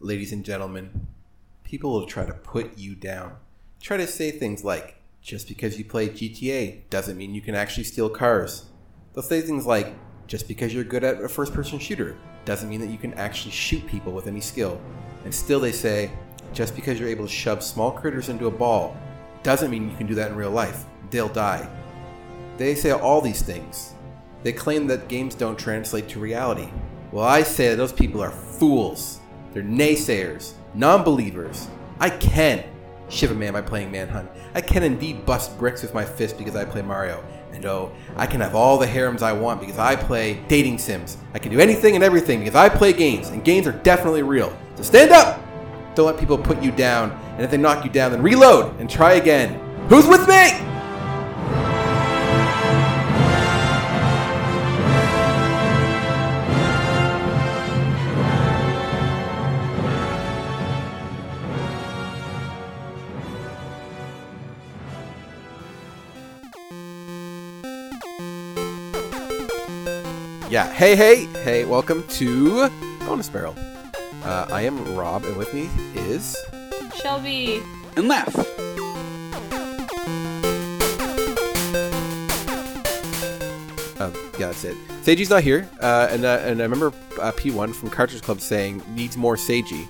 Ladies and gentlemen, people will try to put you down. Try to say things like, just because you play GTA doesn't mean you can actually steal cars. They'll say things like, just because you're good at a first person shooter doesn't mean that you can actually shoot people with any skill. And still they say, just because you're able to shove small critters into a ball doesn't mean you can do that in real life. They'll die. They say all these things. They claim that games don't translate to reality. Well, I say that those people are fools. They're naysayers, non believers. I can shiv a man by playing Manhunt. I can indeed bust bricks with my fist because I play Mario. And oh, I can have all the harems I want because I play dating sims. I can do anything and everything because I play games, and games are definitely real. So stand up! Don't let people put you down, and if they knock you down, then reload and try again. Who's with me? Yeah. Hey, hey, hey, welcome to Bonus Barrel. Uh, I am Rob, and with me is. Shelby. and laugh. Um, yeah, that's it. Seiji's not here, uh, and uh, and I remember uh, P1 from Cartridge Club saying needs more Seiji.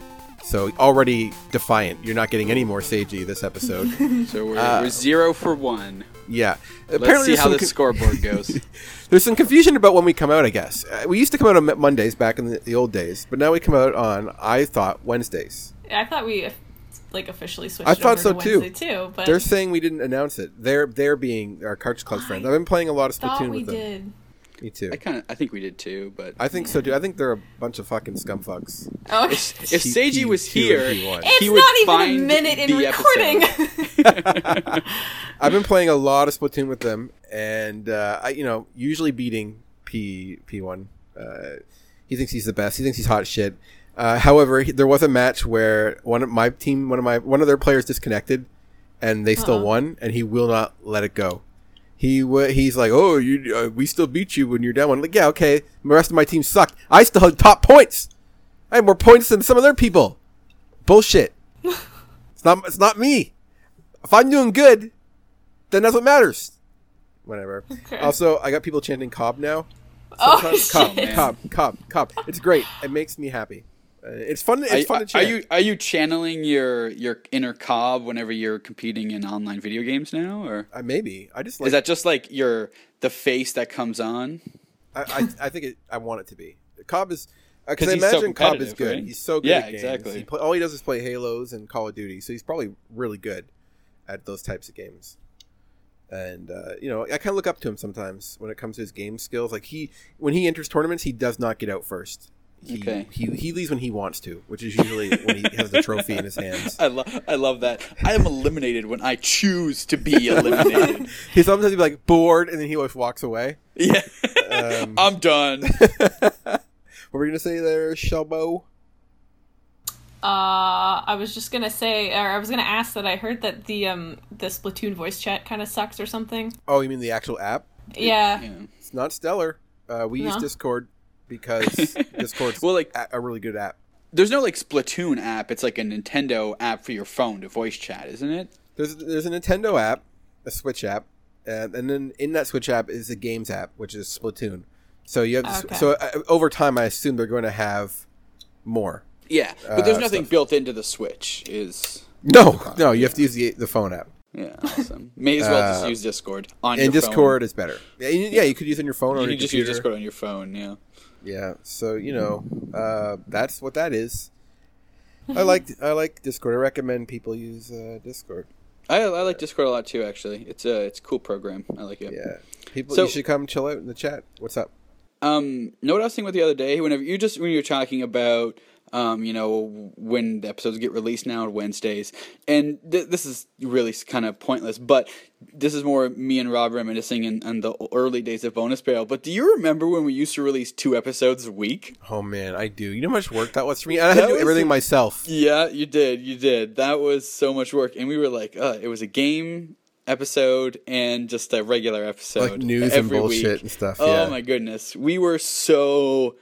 So already defiant. You're not getting any more Seiji this episode. So we're, Uh, we're zero for one. yeah. Let's see how the con- scoreboard goes. there's some confusion about when we come out. I guess uh, we used to come out on Mondays back in the, the old days, but now we come out on I thought Wednesdays. I thought we like officially switched. I thought over so, to too. Too. But They're saying we didn't announce it. They're they're being our Cartridge Club friends. I've been playing a lot of thought Splatoon we with them. did. Me too. I kind of, I think we did too, but I think so too. I think they're a bunch of fucking scumfucks. Oh, if, if Seiji was here, T1. it's he would not even a minute in the recording. I've been playing a lot of Splatoon with them, and uh, I, you know, usually beating P P one. Uh, he thinks he's the best. He thinks he's hot shit. Uh, however, he, there was a match where one of my team, one of my one of their players disconnected, and they still Uh-oh. won, and he will not let it go. He w- he's like, oh, you uh, we still beat you when you're down one. Like, yeah, okay. The rest of my team sucked. I still had top points. I had more points than some other people. Bullshit. it's not. It's not me. If I'm doing good, then that's what matters. Whatever. Okay. Also, I got people chanting "Cobb" now. Oh, Sometimes- Cobb, shit. Cobb, Cobb, Cobb. It's great. It makes me happy. Uh, it's fun. It's are, fun to are you are you channeling your your inner Cobb whenever you're competing in online video games now, or Uh, maybe. I just like. is that just like your the face that comes on? I, I, I think it, I want it to be. Cobb is because 'Cause I he's so imagine Cobb is good. right? He's so good. Yeah, exactly. He play, all he does is play Halos and Call of Duty, so he's probably really good at those types of games. And uh, you know, I kind of look up to him sometimes when it comes to his game skills. Like he, when he enters tournaments, he does not get out first. He, Okay. he he leaves when he wants to, which is usually when he has the trophy in his hands. I love I love that. I am eliminated when I choose to be eliminated. He sometimes he'd be like bored, and then he always walks away. yeah, Um, I'm done. what were you gonna say there, Shelbo? Uh, I was just gonna say, or I was gonna ask that I heard that the um the Splatoon voice chat kind of sucks or something. Oh, you mean the actual app? Yeah. Yeah. It's not stellar. Uh, we use Discord because Discord's Well, like- a, a really good app. There's no like Splatoon app. It's like a Nintendo app for your phone to voice chat, isn't it? There's there's a Nintendo app, a Switch app, and, and then in that Switch app is a games app, which is Splatoon. So you have Okay. so uh, over time, I assume they're going to have more. Yeah, but there's Uh, nothing stuff. built into the Switch. Is No, no, you have to use the the phone app, yeah, awesome. May as well Uh, just use Discord on and your Discord is better. Yeah, you, yeah, you could use it on your phone Phone. or You your can just use. Discord on your phone. Yeah. Yeah, so you know, uh, that's what that is. I like I like Discord. I recommend people use uh, Discord. I, I like Discord a lot too. Actually, it's a it's a cool program. I like it. Yeah, people, So- you should come chill out in the chat. What's up? Um, know what I was thinking about the other day? Whenever you just when you were talking about, um, you know, when the episodes get released now on Wednesdays, and th- this is really kind of pointless, but this is more me and Rob reminiscing in, in the early days of Bonus Barrel. But do you remember when we used to release two episodes a week? Oh man, I do. You know how much work that was for me. I had to do everything a- myself. Yeah, you did. You did. That was so much work, and we were like, uh, it was a game episode and just a regular episode, Like news and bullshit week. and stuff, Oh yeah. my goodness, we were so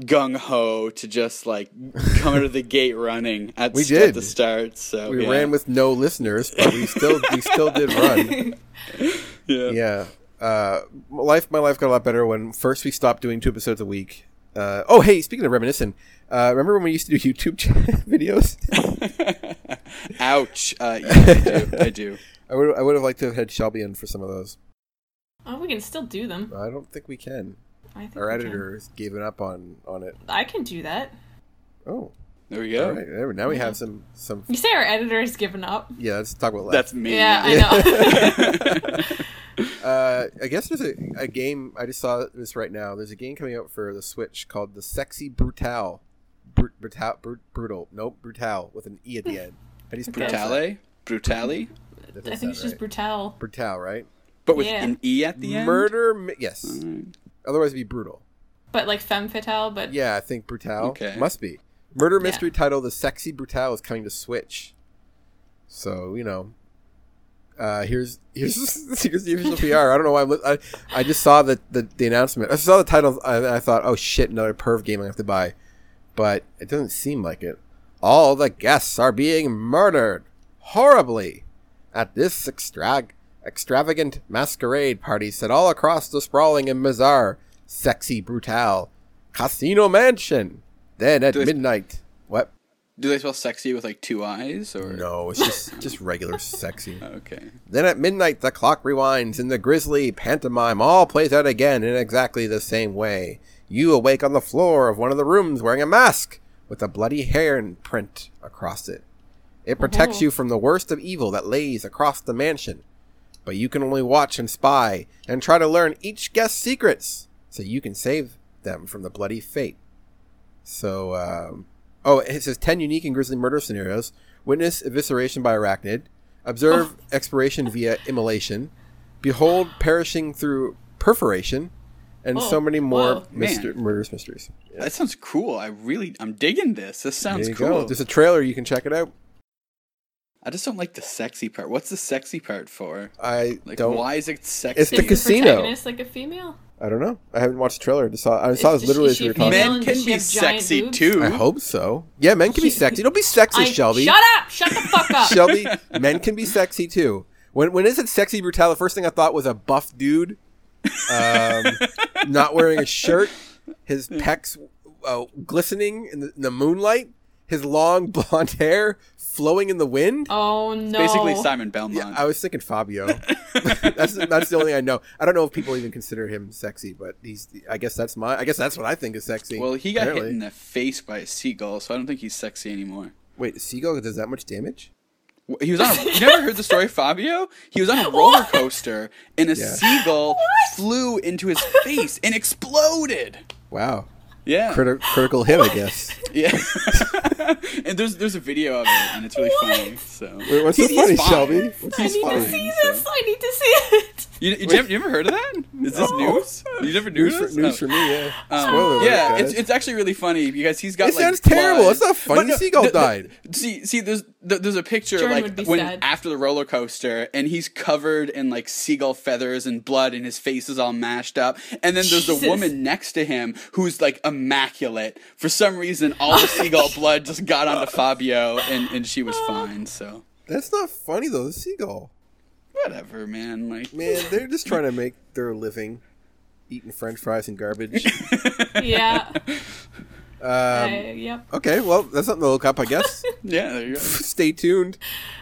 gung ho to just like come out of the gate running at, We at did. the start. So We yeah. ran with no listeners, but we still we still did run. yeah. Yeah. Uh, my life my life got a lot better when first we stopped doing two episodes a week. Uh, oh hey, speaking of reminiscing, uh, remember when we used to do YouTube videos? Ouch. Uh, yeah, I do. I do. I would I would have liked to have had Shelby in for some of those. Oh, we can still do them. I don't think we can. I think Our we can. editor has given up on on it. I can do that. Oh, There we go. right. There- Now we have some some. You say our editor has given up. Yeah, let's talk about that. That's me. Yeah, I know. Uh, I guess there's a, a game. I just saw this right now. There's a game coming out for the Switch called the Sexy Brutal. Br- brutal, br- brutal. Nope, brutal with an e at the end. How do you pronounce that? Brutale? Brutale? That doesn't I think sound it's just right. brutal. brutal, right? But with Yeah. an E at the end? Murder. mi- Yes. Alright. Otherwise, it'd be brutal. But like femme fatale, but Yeah, I think brutal. Okay. Must be. Murder Yeah. mystery title: The Sexy Brutal is coming to Switch. So you know, uh, here's here's here's the official PR. I don't know why I'm, li- I I just saw the, the the announcement. I saw the title. I, I thought, oh shit, another perv game I have to buy, but it doesn't seem like it. All the guests are being murdered horribly at this extra- extravagant masquerade party set all across the sprawling and bizarre, sexy, brutal casino mansion. Then at they- midnight, what? Do they spell sexy with like two eyes? or No, it's just just regular sexy. Okay. Then at midnight, the clock rewinds, and the grisly pantomime all plays out again in exactly the same way. You awake on the floor of one of the rooms wearing a mask with a bloody hair print across it. It protects Oh. you from the worst of evil that lays across the mansion. But you can only watch and spy and try to learn each guest's secrets so you can save them from the bloody fate. So, um, oh, it says 10 unique and grisly murder scenarios. Witness evisceration by arachnid. Observe expiration via immolation. Behold perishing through perforation. And so Oh, many more whoa. myster- murderous mysteries. Yeah. That sounds cool. I really, I'm digging this. This There sounds you cool. go. There's a trailer. You can check it out. I just don't like the sexy part. What's the sexy part for? I Like, don't. why is it sexy? It's the is casino. protagonist like a female? I don't know. I haven't watched the trailer. I just saw. I saw Is- it literally is as she we were a talking. Men can be sexy boobs? too. I hope so. Yeah, men can be sexy. Don't be sexy, I- Shelby. Shut up! Shut the fuck up! Shelby, men can be sexy too. When when it sexy brutal, the first thing I thought was a buff dude, um, not wearing a shirt, his pecs uh, glistening in the, in the moonlight, his long blonde hair flowing in the wind. Oh no! Basically, Simon Belmont. Yeah, I was thinking Fabio. that's that's the only thing I know. I don't know if people even consider him sexy, but he's. I guess that's my. I guess that's what I think is sexy. well, he got hit in the face by a seagull, so I don't think he's sexy anymore. Wait, a seagull does that much damage? He was on. A, you never heard the story, Fabio? He was on a roller coaster, and a Yeah. seagull flew into his face and exploded. Wow, Yeah, Criti- critical hit, I guess. yeah. and there's there's a video of it, and it's really funny. So Wait, what's so He's funny, fine. Shelby? What's I He's need fine, to see so- this. I need to see it. You, you, never, you ever heard of that? Is this No. news? You never knew News for, this? news Oh. for me, yeah. Um, Spoiler yeah, guys. it's it's actually really funny because he's got It like sounds terrible. blood. It's not funny. No, Seagull the- the- died. See, see, there's th- there's a picture Jordan like when sad. after the roller coaster, and he's covered in like seagull feathers and blood, and his face is all mashed up. And then there's Jesus. the woman next to him who's like immaculate. For some reason, all the seagull blood just got onto Fabio, and and she was fine. So That's not funny though. The seagull, whatever, man. Like man, they're just trying to make their living, eating French fries and garbage. Yeah. Um, I- yep. okay, well, that's something to look up, I guess. yeah, there you go. Stay tuned.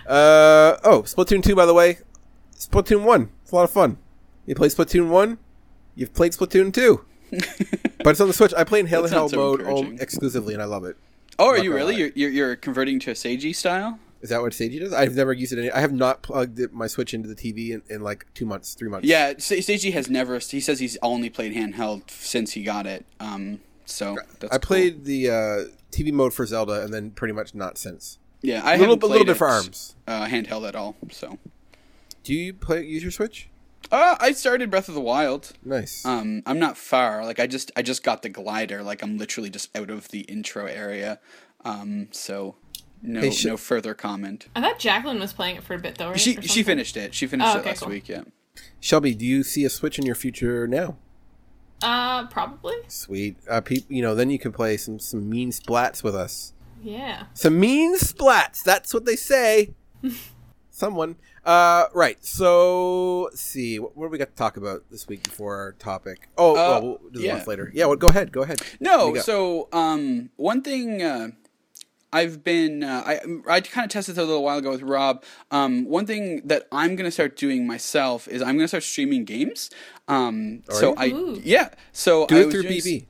Uh, oh, Splatoon two, by the way. Splatoon one. It's a lot of fun. You play Splatoon one. You've played Splatoon two. but it's on the Switch. I play in That Hell so mode all- exclusively, and I love it. Oh, are you really? You're, you're you're converting to a Seiji style? Is that what Seiji does? I've never used it. Any, I have not plugged it, my Switch into the TV in, in like two months, three months. Yeah, Se- Seiji has never. He says he's only played handheld since he got it. Um, so that's I cool. played the uh, TV mode for Zelda, and then pretty much not since. Yeah, I a little, haven't a little played bit for arms. Uh, handheld at all. So, Do you play use your Switch? uh, I started Breath of the Wild. Nice. Um, I'm not far. Like I just I just got the glider. Like I'm literally just out of the intro area. Um, so no Hey, sh- no further comment. I thought Jacqueline was playing it for a bit though. Right? She she finished it. She finished Oh, it last cool. week. Yeah. Shelby, do you see a Switch in your future now? Uh, probably. Sweet. Uh, peop, you know, then you can play some some mean splats with us. Yeah. Some mean splats. That's what they say. Someone. Uh, right. So, let's see. What, what do we got to talk about this week before our topic? Oh, Uh, well, we'll do the yeah. ones later. Yeah. Well, go ahead. Go ahead. No, so um, one thing uh, I've been uh, I I kind of tested this a little while ago with Rob. Um, one thing that I'm gonna start doing myself is I'm gonna start streaming games. Um, Are so you? I Ooh. yeah. So do I it through doing s- BB.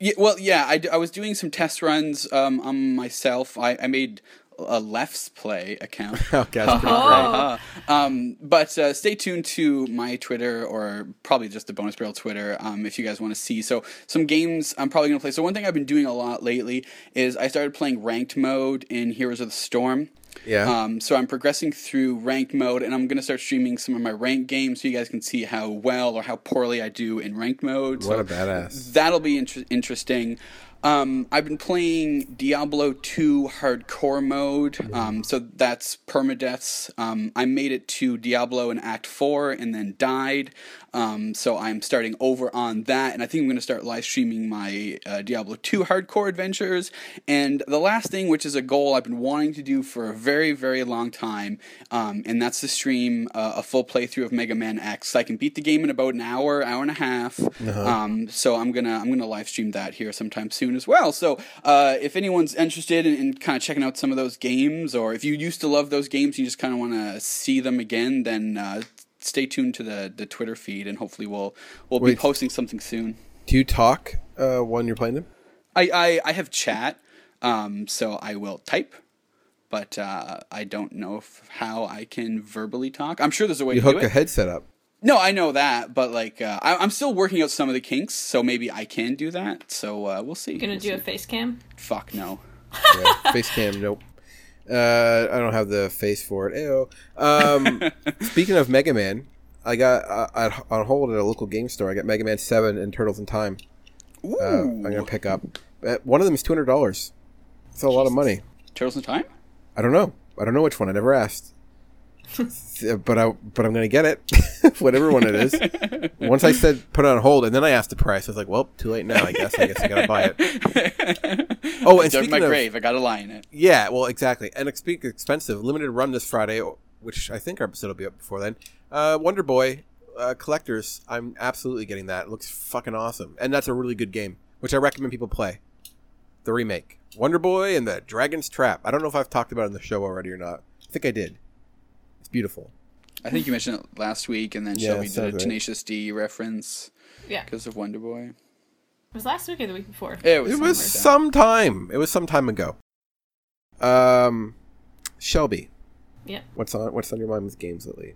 Yeah, well, yeah, I, I was doing some test runs um, on myself. I, I made a Left's Play account. Oh, God, that's pretty Oh. great. Uh, um, but uh, stay tuned to my Twitter or probably just the Bonus Barrel Twitter um, if you guys want to see. So some games I'm probably going to play. So one thing I've been doing a lot lately is I started playing ranked mode in Heroes of the Storm. Yeah. Um, so I'm progressing through ranked mode, and I'm going to start streaming some of my ranked games so you guys can see how well or how poorly I do in ranked mode. What so a badass. That'll be inter- interesting. Um, I've been playing Diablo 2 hardcore mode, um, so that's permadeaths. Um, I made it to Diablo in Act 4 and then died, um, so I'm starting over on that, and I think I'm going to start live streaming my uh, Diablo 2 hardcore adventures. And the last thing, which is a goal I've been wanting to do for a very, very long time, um, and that's to stream uh, a full playthrough of Mega Man X. I can beat the game in about an hour, hour and a half. Um, so I'm gonna I'm gonna live stream that here sometime soon as well. So uh, if anyone's interested in, in kind of checking out some of those games, or if you used to love those games, and you just kind of want to see them again, then uh, stay tuned to the the Twitter feed, and hopefully we'll we'll be posting something soon. Do you talk uh, when you're playing them? I I, I have chat, um, so I will type. But uh, I don't know if, how I can verbally talk. I'm sure there's a way You to do hook a headset up. No, I know that, but like uh, I, I'm still working out some of the kinks, so maybe I can do that. So uh, we'll see. You gonna We'll do a face cam? Fuck no. Yeah, face cam, nope. Uh, I don't have the face for it. Ayo. Um, speaking of Mega Man, I got uh, on hold at a local game store. I got Mega Man Seven and Turtles in Time. Ooh, Uh, I'm gonna pick up. Uh, one of them is two hundred dollars. It's a lot of money. Turtles in Time. I don't know. I don't know which one. I never asked. But I but I'm gonna get it, whatever one it is. Once I said put it on hold, and then I asked the price. I was like, well, too late now. I guess. I guess I gotta buy it. Oh, and Dug my of grave. I got to lie in it. Yeah, well, exactly. And speak expensive. Limited run this Friday, which I think our episode will be up before then. Uh, Wonder Boy uh, collectors. I'm absolutely getting that. It looks fucking awesome, and that's a really good game, which I recommend people play. The remake, Wonder Boy and the Dragon's Trap. I don't know if I've talked about it in the show already or not. I think I did. It's beautiful. I think you mentioned it last week, and then Yeah, Shelby did a sounds right. Tenacious D reference Yeah. because of Wonder Boy. It was last week or the week before? It was, It was some time. It was some time ago. Um, Shelby, Yeah. what's on What's on your mind with games lately?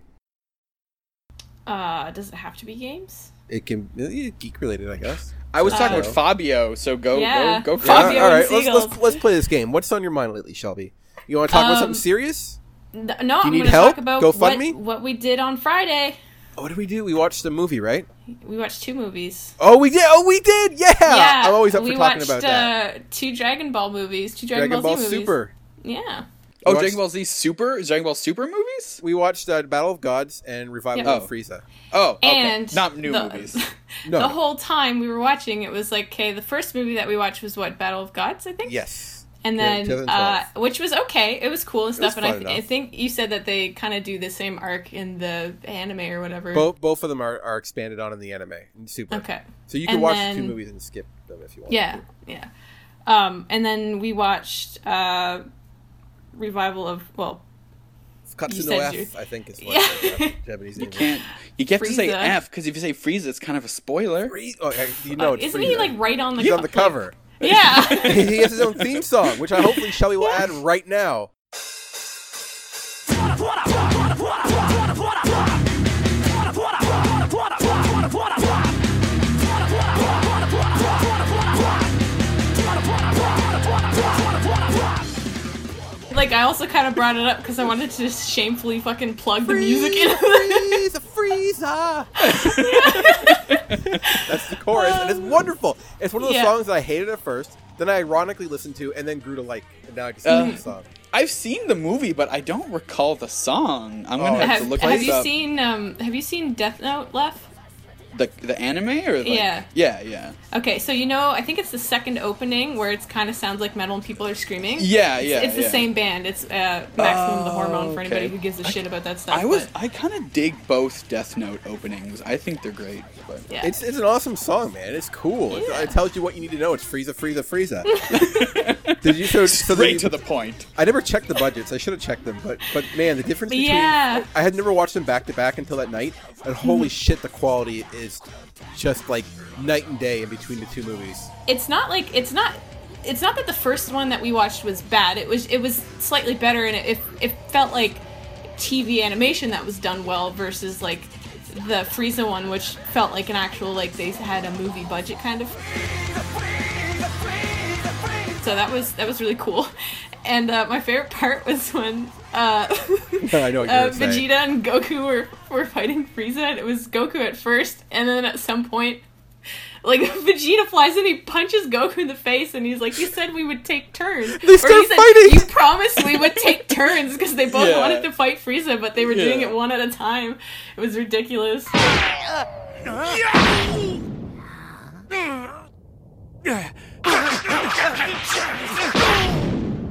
Uh, does it have to be games? It can eh, geek related, I guess. I was talking Uh, about Fabio, so go Yeah. go go Yeah. Fabio. all and. Let's, let's let's play this game. What's on your mind lately, Shelby? You want to talk about Um, something serious? N- No, I'm going to talk about Go what, me? what we did on Friday. Oh, what did we do? We watched the movie, right? We watched two movies. Oh, we did. Oh, we did. Yeah. I'm always up we for talking watched, about that. Uh, two Dragon Ball movies, two Dragon, Dragon Ball Z movies. Super. Yeah. Oh, watched- Dragon Ball Z Super? Is Dragon Ball Super movies? We watched uh, Battle of Gods and Revival Yeah. of Oh. Frieza. Oh, okay. And not new the, movies. No. the whole time we were watching, it was like, okay, the first movie that we watched was what Battle of Gods, I think. Yes. And Yeah, then, 2012. uh, which was okay. It was cool and stuff. and I, fun I think you said that they kind of do the same arc in the anime or whatever. Both both of them are, are expanded on in the anime. Super. Okay. So you can And watch then- the two movies and skip them if you want. Yeah, yeah. Um, and then we watched uh, revival of well, Katsuno You said F, you- I think is what Yeah. the Japanese name is. Can't you have to say F because if you say Frieza, it's kind of a spoiler. Free- Oh, you know, it's isn't he like right on the He's on the like- cover. Yeah. he has his own theme song, which I hopefully Shelby will add right now. Like I also kind of brought it up because I wanted to just shamefully fucking plug the music in. Uh, Frieza, Frieza. That's the chorus, and it's wonderful. It's one of those Yeah. songs that I hated at first, then I ironically listened to, and then grew to like, and now I just Uh, love the song. I've seen the movie, but I don't recall the song. I'm gonna Oh. have, have to look have this you up. seen um Have you seen Death Note, Left? The the anime or like, Yeah. yeah yeah Okay, so you know, I think it's the second opening where it's kind of sounds like metal and people are screaming. Yeah, It's- yeah, It's the yeah. same band. It's uh, Maximum the Oh, Hormone for anybody who gives a shit about that stuff. I was but, I kind of dig both Death Note openings. I think they're great. But yeah. It's, it's an awesome song, man. It's cool. It- Yeah. It tells you what you need to know. It's Frieza, Frieza, Frieza. Did you so, so straight then to the point. I never checked the budgets. I should have checked them, but but man, the difference between Yeah. I had never watched them back to back until that night, and holy shit, the quality is just like night and day in between the two movies. it's not like it's not it's not that the first one that we watched was bad. It was it was slightly better and it it, it felt like TV animation that was done well versus like the Frieza one, which felt like an actual like they had a movie budget kind of. So that was that was really cool, and uh, my favorite part was when uh, I know what uh. Vegeta and Goku were, were fighting Frieza, and it was Goku at first, and then at some point, like Vegeta flies in, he punches Goku in the face, and he's like, "You said we would take turns." They Or start he said, fighting! You promised we would take turns because they both Yeah. wanted to fight Frieza, but they were doing it one at a time. It was ridiculous.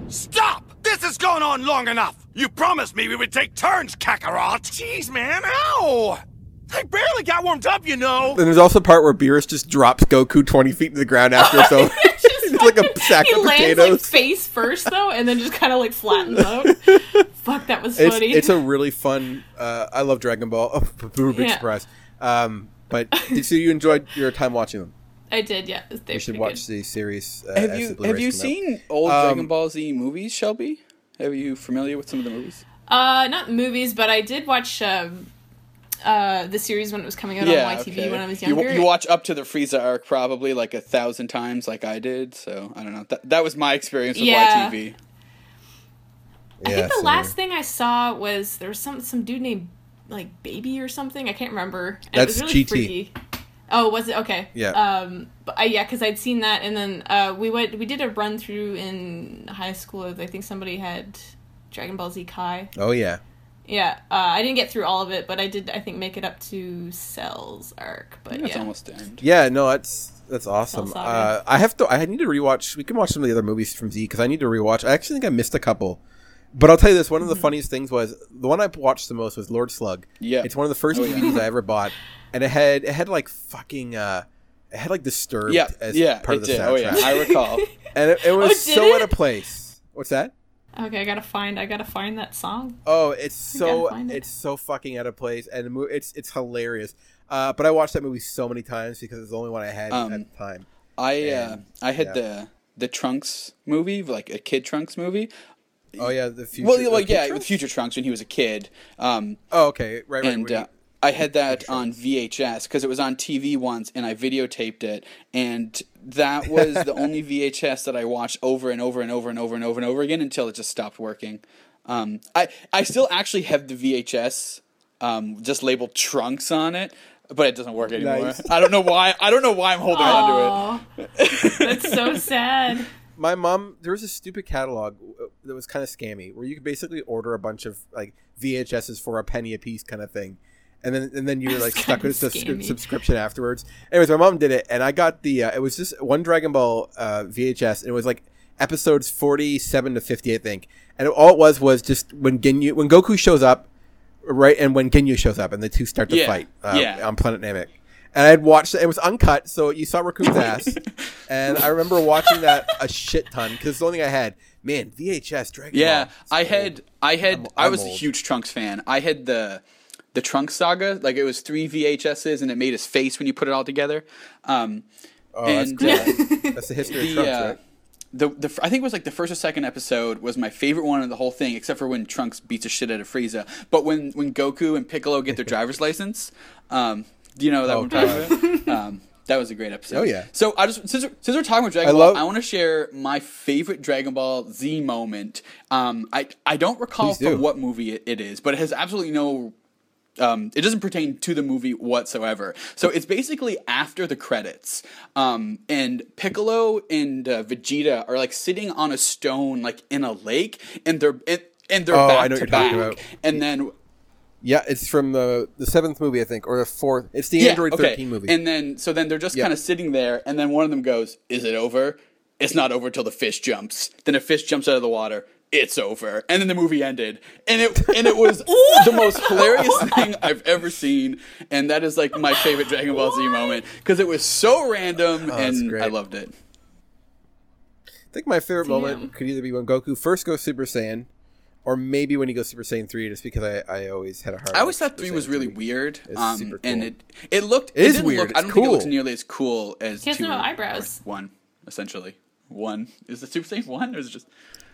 Stop! This has gone on long enough! You promised me we would take turns, Kakarot! Jeez, man, ow! I barely got warmed up, you know! Then there's also a part where Beerus just drops Goku 20 feet to the ground after it's over. It's just like a fucking- sack he of lands like potatoes. face first though, and then just kind of like flattens out. Fuck, that was It's, funny. it's a really fun. Uh, I love Dragon Ball. Oh, big Yeah. surprise. Um, but did so you enjoyed your time watching them? I did, yeah. They You should watch good. the series. Uh, Have you the have you come out. seen old Um, Dragon Ball Z movies, Shelby? Are you familiar with some of the movies? Uh, not movies, but I did watch um, uh, the series when it was coming out on YTV when I was You- younger. You, watch up to the Frieza arc probably like a thousand times, like I did. So I don't know. That, that was my experience with Yeah. YTV. I Yeah, think the same last thing I saw was there was some some dude named like Baby or something. I can't remember. And That's it was really GT. freaky. Oh, was it okay? Yeah. Um, but I, yeah, because I'd seen that, and then uh, we went we did a run through in high school. of- I think somebody had Dragon Ball Z Kai. Oh yeah. Yeah, uh, I didn't get through all of it, but I did. I think make it up to Cell's arc. But That's yeah, almost the end. Yeah, no, that's that's awesome. Uh, I have to. I need to rewatch. We can watch some of the other movies from Z because I need to rewatch. I actually think I missed a couple. But I'll tell you this: one of the funniest things was the one I watched the most was Lord Slug. Yeah. it's one of the first Oh, yeah. DVDs I ever bought, and it had it had like fucking uh, it had like Disturbed Yeah, as yeah, part it of the did. soundtrack, Oh yeah, I recall. and it, it was Oh, so it? out of place. What's that? Okay, I gotta find. I gotta find that song. Oh, it's so it. it's so fucking out of place, and the mo- it's it's hilarious. Uh, but I watched that movie so many times because it's the only one I had Um, at the time. I uh, I had yeah. the the Trunks movie, like a kid Trunks movie. Oh yeah, the future. well, the like yeah, Future? with Future Trunks when he was a kid. Um, Oh, okay, right, right. and wait. uh, I had that on VHS because it was on TV once, and I videotaped it, and that was the only VHS that I watched over and over and over and over and over and over again until it just stopped working. Um, I I still actually have the VHS, um, just labeled Trunks on it, but it doesn't work anymore. Nice. I don't know why. I don't know why I'm holding on to it. That's so sad. my mom, there was a stupid catalog that was kind of scammy, where you could basically order a bunch of like VHSs for a penny a piece, kind of thing, and then and then you were like stuck with a scammy. subscription afterwards. Anyways, my mom did it, and I got the. Uh, it was just one Dragon Ball uh, VHS, and it was like episodes forty-seven to fifty, I think. And it, all it was was just when Ginyu, when Goku shows up, right, and when Ginyu shows up, and the two start to Yeah, fight uh, yeah. on Planet Namek. And I'd watched it. It was uncut, so you saw Raccoon's ass. and I remember watching that a shit ton because it's the only thing I had. Man, VHS Dragon Yeah, Ball. It's I had I had I'm- i I'm was a huge Trunks fan. I had the the Trunks saga, like it was three VHSs, and it made his face when you put it all together. Um, Oh, that's and cool. uh, That's the history the of Trunks, uh, right? the the I think it was like the first or second episode was my favorite one of the whole thing, except for when Trunks beats the shit out of Frieza. But when when Goku and Piccolo get their driver's license, um, do you know that Oh, one talking about? Um, that was a great episode. Oh, yeah. So I just since we're, since we're talking about Dragon I Ball, love- I want to share my favorite Dragon Ball Z moment. Um, I I don't recall Please do. from what movie it, it is, but it has absolutely no um, it doesn't pertain to the movie whatsoever. So it's basically after the credits, um, and Piccolo and uh, Vegeta are like sitting on a stone, like in a lake, and they're and, and they're Oh, I back know to what you're talking back, about. and then Yeah, it's from the the seventh movie, I think, or the fourth. It's the Android thirteen movie. And then so then they're just Yeah. kind of sitting there, and then one of them goes, "Is it over?" It's not over till the fish jumps. Then a fish jumps out of the water. It's over, and then the movie ended, and it and it was the most hilarious thing I've ever seen, and that is like my favorite Dragon Ball Z moment because it was so random, Oh, and. I loved it. I think my favorite Damn. moment could either be when Goku first goes Super Saiyan, or maybe when he goes Super Saiyan three, just because I, I always had a hard. I always thought three was really weird, It's um, super and it it looked It is didn't weird. Look, I don't think it looks cool. nearly as cool as He has two no eyebrows. One, essentially, one is the Super Saiyan one, or is it just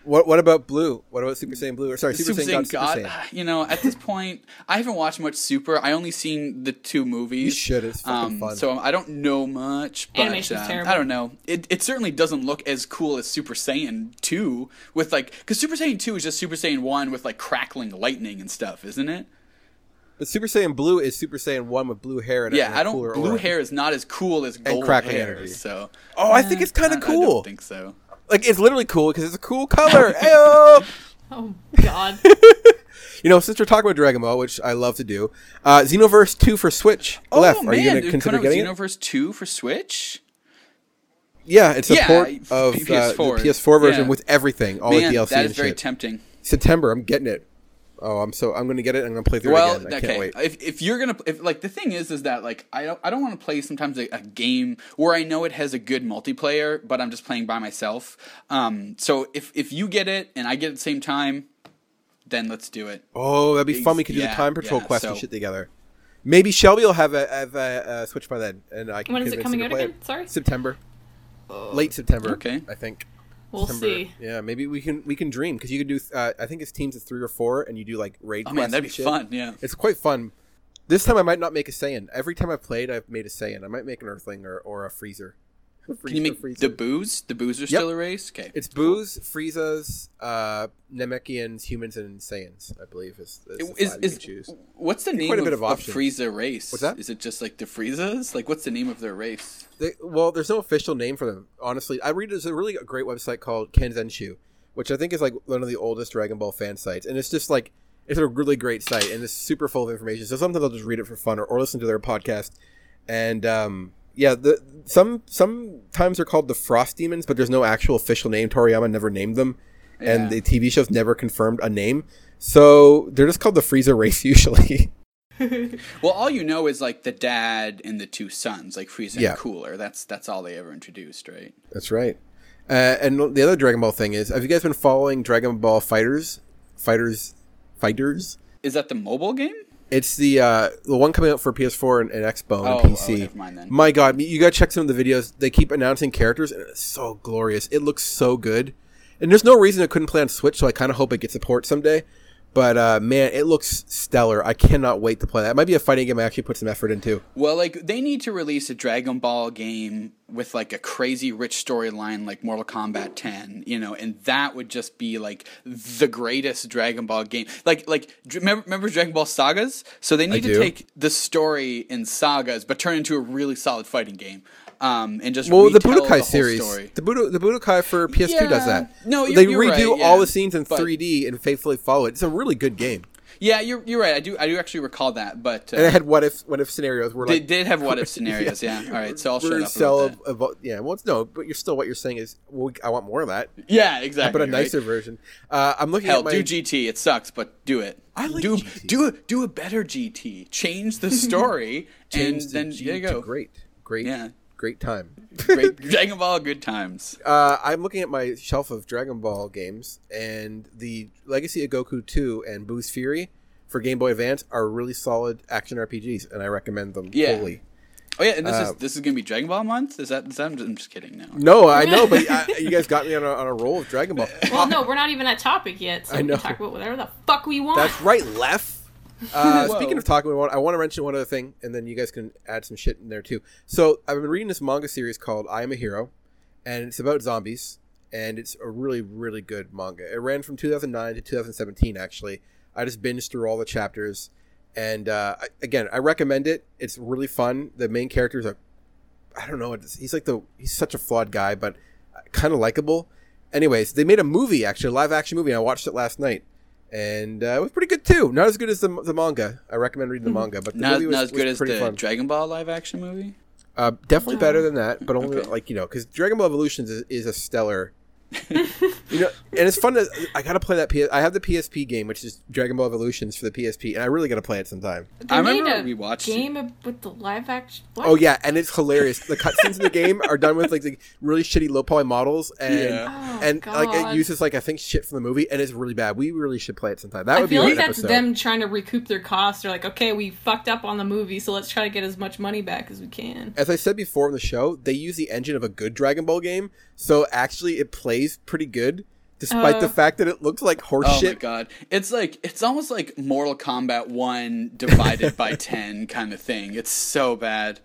What What about Blue? What about Super Saiyan Blue? Or sorry, Super, Super, Saiyan, Saiyan God, God? Super Saiyan. You know, at this point, I haven't watched much Super. I only seen the two movies. You should. It's fucking um, fun. So I don't know much. But, Animation's uh, terrible. I don't know. It it certainly doesn't look as cool as Super Saiyan two with like because Super Saiyan two is just Super Saiyan one with like crackling lightning and stuff, isn't it? But Super Saiyan Blue is Super Saiyan one with blue hair and a- Yeah, and a I don't. cooler Blue aura. hair is not as cool as gold crackling hair. energy. So. Oh, I think eh, it's kinda I- I cool. don't think so. Like it's literally cool because it's a cool color. Ayo! Oh God. You know, since we're talking about Dragon Ball, which I love to do, uh, Xenoverse two for Switch. Oh left. man, Are you going to consider getting with it? Xenoverse two for Switch? Yeah, it's a Yeah, port of PS4. uh, the PS4 version Yeah. with everything, all Man, the DLC that and is very shit. tempting. September, I'm getting it. Oh, I'm so I'm going to get it. I'm going to play through Well, it again. I okay. can't wait. If if you're gonna if like the thing is is that like I don't I don't want to play sometimes a, a game where I know it has a good multiplayer, but I'm just playing by myself. Um, so if if you get it and I get it at the same time, then let's do it. Oh, that'd be fun. We could do Yeah, the time patrol yeah, quest and shit together. Maybe Shelby will have a, have a, uh Switch by then, and I can. When is it coming out again? it. Sorry? September, late September. Okay. I think. We'll September. see. Yeah, maybe we can we can dream because you could do. Uh, I think it's teams of three or four, and you do like raid. Oh man, that'd be shit. fun. Yeah. It's quite fun. This time I might not make a Saiyan. Every time I've played, I've made a Saiyan. I might make an Earthling or, or a Freezer. Can you make the Buus? The Buus are still a race. Okay. It's Buus, Frieza's, uh, Namekians, humans, and Saiyans. I believe is, is, the Is, can choose. what's the name quite a of, bit of of. Frieza race? What's that? Is it just like the Friezas? Like, what's the name of their race? They, well, there's no official name for them. Honestly, I read there's a really great website called Kanzenshuu, which I think is like one of the oldest Dragon Ball fan sites, and it's just like it's a really great site and it's super full of information. So sometimes I'll just read it for fun or, or listen to their podcast, and um, yeah, the some sometimes they're called the Frost Demons, but there's no actual official name. Toriyama never named them, Yeah. and the TV show's never confirmed a name. So they're just called the Frieza race usually. Well, all you know is like the dad and the two sons, like Frieza Yeah. and Cooler. That's that's all they ever introduced, right? That's right. Uh, and the other Dragon Ball thing is, have you guys been following Dragon Ball FighterZ? Fighters, Fighters. Is that the mobile game? It's the uh, the one coming out for PS4 and, and Xbox Oh, and oh, PC. never mind then. My God, you gotta check some of the videos. They keep announcing characters, and it's so glorious. It looks so good, and there's no reason it couldn't play on Switch. So I kind of hope it gets support someday. But uh, man, it looks stellar. I cannot wait to play that. It might be a fighting game I actually put some effort into. Well, like they need to release a Dragon Ball game with like a crazy rich storyline like Mortal Kombat 10, you know, and that would just be like the greatest Dragon Ball game. Like like remember, remember Dragon Ball Sagas? So they need to take the story in Sagas but turn it into a really solid fighting game. Um, and just Well, the Budokai whole series, story. the Budo, the Budokai for PS2 does that. No, you're- they redo right, all yeah. the scenes in But- 3D and faithfully follow it. It's a really good game. Yeah, you're you're right. I do I do actually recall that, but uh, And it had what if what if scenarios where they did have what if scenarios. Yeah. All right, so I'll shut we're up sell about of- yeah. Well, no, but you're still what you're saying is well, I want more of that, Yeah, exactly. but a right? nicer version. Uh, I'm looking Hell, at my do GT. It sucks, but do it. I like do GT. do a do a better GT. Change the story, and the then there you go. great, great, Yeah. Great time. Great Dragon Ball, good times. Uh, I'm looking at my shelf of Dragon Ball games, and the Legacy of Goku 2 and Buu's Fury for Game Boy Advance are really solid action RPGs, and I recommend them Yeah. fully. Oh yeah, and this Uh, is this is gonna be Dragon Ball month. Is that? Is that I'm, just, I'm just kidding now. No, I know, but I, you guys got me on a, on a roll of Dragon Ball. Well, no, we're not even at topic yet, so I we know. can talk about whatever the fuck we want. That's right, Lef. Uh, speaking of talking I want to mention one other thing, and then you guys can add some shit in there too. So I've been reading this manga series called "I Am a Hero," and it's about zombies, and it's a really, really good manga. It ran from 2009 to 2017. Actually, I just binged through all the chapters, and uh, I- again, I recommend it. It's really fun. The main characters are, I don't know, he's like the he's such a flawed guy, but kind of likable. Anyways, they made a movie actually, a live action movie. And I watched it last night, and uh, it was pretty good too. Not as good as the, the manga. I recommend reading the manga, but the Not, movie was, not as was good as the fun. Dragon Ball live action movie. Uh, definitely better than that, but only Okay. like you know, because Dragon Ball Evolutions is, is a stellar. you know, and it's fun to. I gotta play that. PS, I have the PSP game, which is Dragon Ball Evolutions for the PSP, and I really gotta play it sometime. They I made remember a we watched it. game of- with the live action. What? Oh yeah, and it's hilarious. The cutscenes in the game are done with like the really shitty low poly models, and Yeah. Oh, and like it uses like I think shit from the movie, and it's really bad. We really should play it sometime. That I would be feel a like good that's episode. them trying to recoup their costs. They're like, okay, we fucked up on the movie, so let's try to get as much money back as we can. As I said before in the show, they use the engine of a good Dragon Ball game, so actually it plays pretty good, despite Uh. the fact that it looks like horse Oh my god. It's like it's almost like Mortal Kombat 1 divided by 10 kind of thing. It's so bad.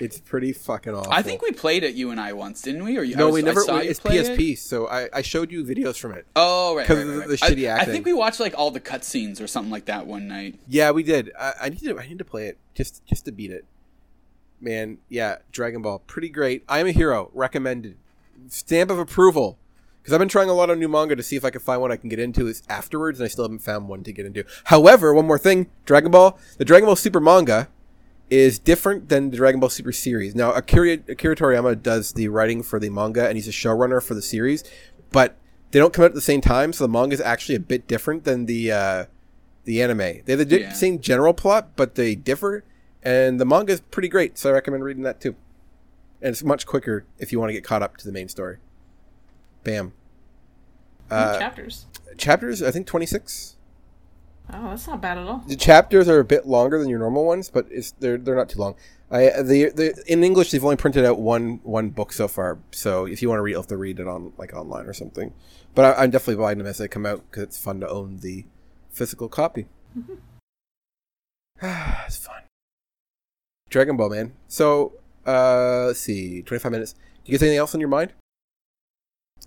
It's pretty fucking awful. I think we played it you and I once, didn't we? Or you, I no, was- we never. we- it's PSP, it? so I, I showed you videos from it. Oh, right. 'Cause right, of right, the right. shitty I, I think we watched like all the cutscenes or something like that one night. Yeah, we did. I, I need to. I need to play it just just to beat it. Man, yeah, Dragon Ball, pretty great. I am a hero. Recommended. Stamp of approval. Because I've been trying a lot of new manga to see if I can find one I can get into is afterwards, and I still haven't found one to get into. However, one more thing: Dragon Ball, the Dragon Ball Super manga, is different than the Dragon Ball Super series. Now, Akira, Akira Toriyama does the writing for the manga, and he's a showrunner for the series, but they don't come out at the same time, so the manga is actually a bit different than the uh, the anime. They have the Yeah. same general plot, but they differ, and the manga is pretty great, so I recommend reading that too. And it's much quicker if you want to get caught up to the main story. Bam. Uh, chapters. chapters, I think twenty six. Oh, that's not bad at all. The chapters are a bit longer than your normal ones, but it's they're they're not too long. I the, the in English they've only printed out one one book so far. So if you want to read, you'll have to read it on like online or something. But I, I'm definitely buying them as they come out because it's fun to own the physical copy. it's fun. Dragon Ball, man. So uh, let's see, 25 minutes. Do you guys have anything else on your mind?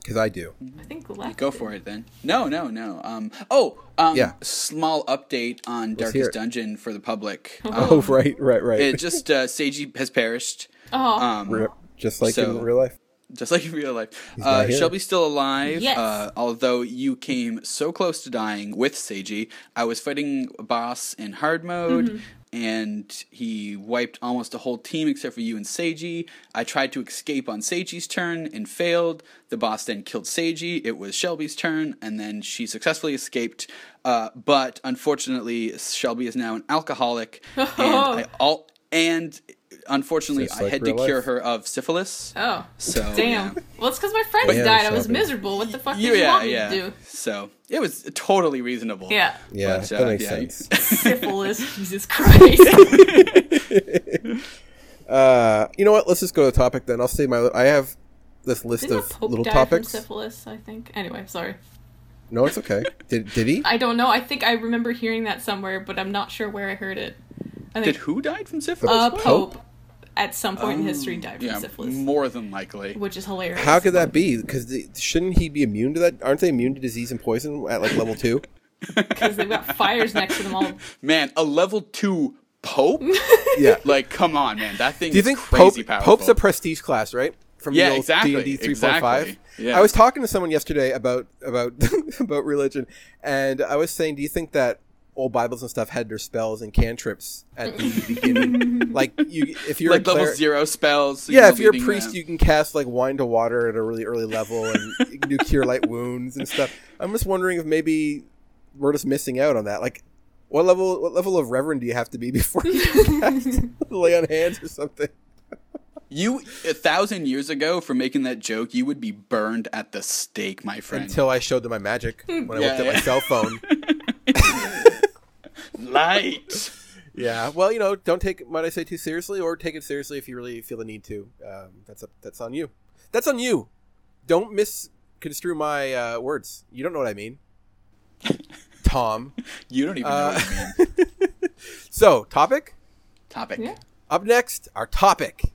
Because I do. I think Galactic. Go for it then. No, no, no. Um. Oh. Um. Yeah. Small update on hear Darkest. Dungeon for the public. Um, Oh, right, right, right. It just uh, Seiji has perished. Oh, Um. Rip. Just like so- in real life. just like in real life. not Uh, here. Shelby's still alive, Yes. uh, although you came so close to dying with Seiji. I was fighting a boss in hard mode, Mm-hmm. And he wiped almost a whole team except for you and Seiji. I tried to escape on Seiji's turn and failed. The boss then killed Seiji. It was Shelby's turn, and then she successfully escaped. Uh, but unfortunately, Shelby is now an alcoholic, and I all and unfortunately, Just I had to real cure her of syphilis. oh, So damn. yeah. Well, it's because my friends Damn, died. I was miserable. What the fuck did You- you yeah, want me to do? So it was totally reasonable. Yeah. Yeah, But, that uh, makes yeah, sense. Syphilis. Jesus Christ. Uh, you know what? Let's just go to the topic then. I'll say my. I have this list Didn't of the Pope little die topics. from syphilis? I think. Anyway, sorry. No, it's okay. Did did he? I don't know. I think I remember hearing that somewhere, but I'm not sure where I heard it. I Did think who died from syphilis? a What? pope at some point in history died from yeah, syphilis, more than likely. which is hilarious. How could that be? Because shouldn't he be immune to that? Aren't they immune to disease and poison at like level two? Because they've got fires next to them all. Man, a level two pope? Yeah. like, come on, man, that thing Do you is think crazy Pope, powerful. Pope's a prestige class, right? From Yeah, the old exactly, D&D 3.5. exactly. Yeah. I was talking to someone yesterday about about about religion, and I was saying, do you think that old Bibles and stuff had their spells and cantrips at the beginning? like you, if you're like a level clear- zero spells. Yeah, know, if you're a priest, ramp. you can cast like wine to water at a really early level, and you can do cure light wounds and stuff. I'm just wondering if maybe we're just missing out on that. Like, what level what level of reverend do you have to be before you can cast lay on hands or something? You a thousand years ago for making that joke, you would be burned at the stake, my friend. Until I showed them my magic when I Yeah, looked at my yeah. cell phone. Light. yeah, well, you know, don't take what I say too seriously, or take it seriously if you really feel the need to. Um, that's up, that's on you. That's on you. Don't misconstrue my uh, words. You don't know what I mean, Tom. You don't even know Uh, what I mean. So, topic. Topic. Yeah. Up next, our topic.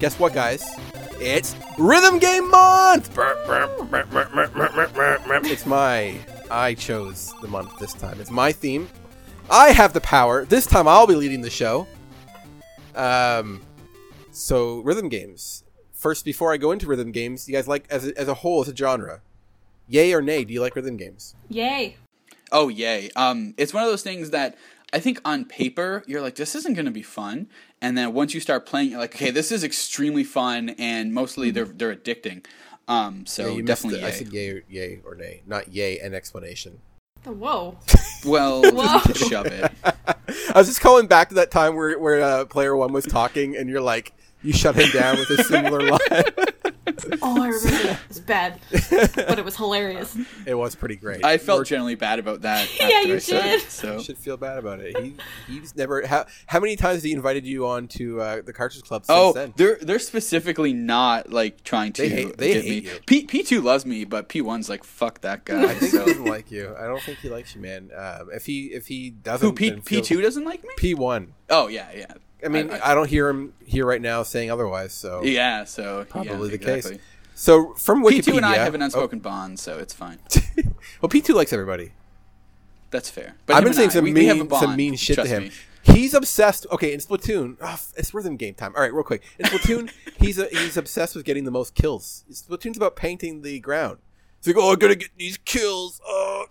Guess what, guys? It's Rhythm Game Month! It's my. I chose the month this time. It's my theme. I have the power. This time I'll be leading the show. Um, so rhythm games. First, before I go into rhythm games, you guys like as a, as a whole as a genre, yay or nay? Do you like rhythm games? Yay. Oh yay! Um, it's one of those things that I think on paper you're like, this isn't going to be fun, and then once you start playing, you're like, okay, this is extremely fun, and mostly they're they're addicting. Um, so Yeah, you missed definitely. I yay. said yay or, yay or nay, not yay and explanation. Oh, whoa. Well, Whoa. shove it. I was just calling back to that time where where uh, player one was talking, and you're like, you shut him down with a similar line. Oh, I remember that. It was bad, but it was hilarious. it was pretty great. I felt We're- generally bad about that. Yeah, you I said did. It, so You should feel bad about it. He he's never. How how many times has he invited you on to uh, the Cartridge Club since Oh, then? they're they're specifically not like trying to They hate- they get hate me. you. P P two loves me, but P one's like fuck that guy. I think so. he doesn't like you. I don't think he likes you, man. Um, if he if he doesn't, Who P P two doesn't like me? P one. Oh yeah, yeah. I mean, I, don't hear him here right now saying otherwise. So yeah, so probably yeah, the exactly. case. So from Wikipedia, P two and I have an oh, unspoken bond, so it's fine. well, P two likes everybody. That's fair. But I've been saying I, some we, we mean some mean shit to him. me. He's obsessed. Okay, in Splatoon, oh, it's rhythm game time. All right, real quick. In Splatoon, he's a, he's obsessed with getting the most kills. Splatoon's about painting the ground. It's like, oh, I gotta get these kills. Oh,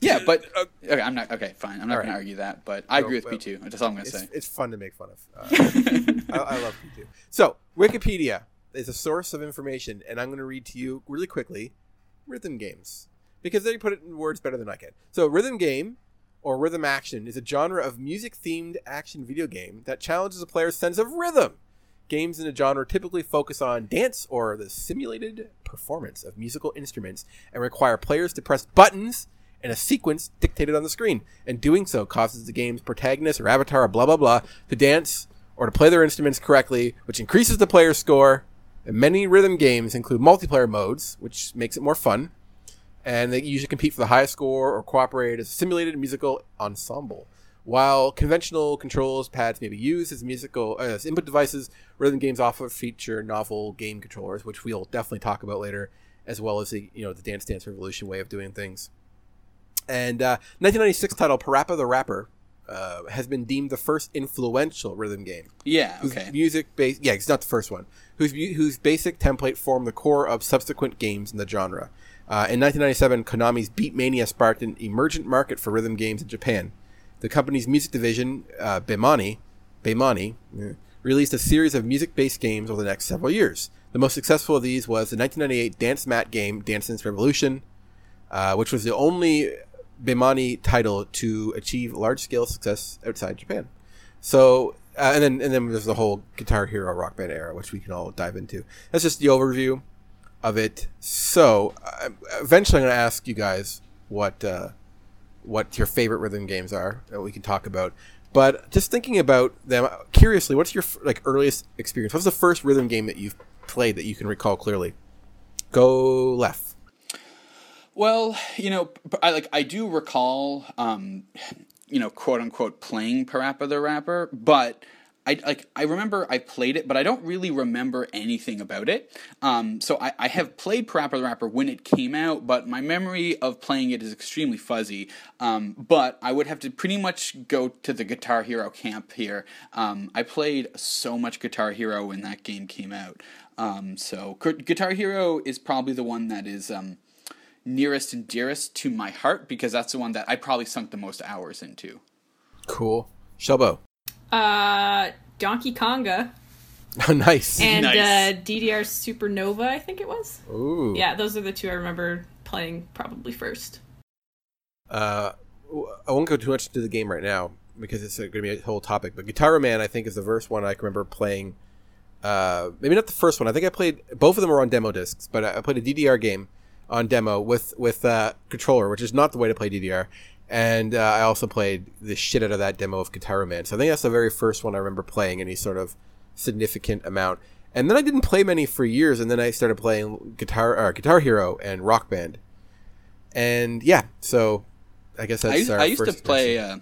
Yeah, but okay, I'm not okay. Fine, I'm not going right. to argue that, but I agree with P two. That's all I'm going to say. it's fun to make fun of. Uh, I, I love P two. So Wikipedia is a source of information, and I'm going to read to you really quickly rhythm games because they put it in words better than I can. So rhythm game or rhythm action is a genre of music themed action video game that challenges a player's sense of rhythm. Games in the genre typically focus on dance or the simulated performance of musical instruments and require players to press buttons in a sequence dictated on the screen. And doing so causes the game's protagonist or avatar or blah blah blah to dance or to play their instruments correctly, which increases the player's score. And many rhythm games include multiplayer modes, which makes it more fun. And they usually compete for the highest score or cooperate as a simulated musical ensemble. While conventional controls pads may be used as musical uh, as input devices, rhythm games often feature novel game controllers, which we'll definitely talk about later, as well as the you know the Dance Dance Revolution way of doing things. And uh, 1996 title Parappa the Rapper uh, has been deemed the first influential rhythm game. Yeah, whose okay. music base yeah it's not the first one. Whose whose basic template formed the core of subsequent games in the genre. Uh, in 1997 konami's beatmania sparked an emergent market for rhythm games in japan. The company's music division uh, bemani bemani eh, released a series of music-based games over the next several years. The most successful of these was the 1998 dance mat game dance dance revolution uh, which was the only Bemani title to achieve large-scale success outside Japan. So, uh, and then and then there's the whole Guitar Hero Rock Band era, which we can all dive into. That's just the overview of it. So, uh, eventually, I'm going to ask you guys what uh, what your favorite rhythm games are that we can talk about. But just thinking about them, curiously, what's your like earliest experience? What's the first rhythm game that you've played that you can recall clearly? Go left. Well, you know, I like I do recall, um, you know, quote unquote playing Parappa the Rapper, but I like I remember I played it, but I don't really remember anything about it. Um, so I, I have played Parappa the Rapper when it came out, but my memory of playing it is extremely fuzzy. Um, but I would have to pretty much go to the Guitar Hero camp here. Um, I played so much Guitar Hero when that game came out. Um, so Guitar Hero is probably the one that is. Nearest and dearest to my heart because that's the one that I probably sunk the most hours into. Cool. Shelbo. Uh, Donkey Konga Oh, nice. and Nice. uh, DDR Supernova, I think it was. Ooh. Yeah, those are the two I remember playing probably first. Uh, I won't go too much into the game right now because it's going to be a whole topic. But Gitaroo Man, I think, is the first one I can remember playing. Uh, maybe not the first one. I think I played both of them were on demo discs, but I I played a DDR game on demo with with uh, controller, which is not the way to play DDR. And uh, I also played the shit out of that demo of Gitaroo Man. So I think that's the very first one I remember playing any sort of significant amount. And then I didn't play many for years, and then I started playing Guitar or Guitar Hero and Rock Band. And yeah, so I guess that's I used, our I used to play uh,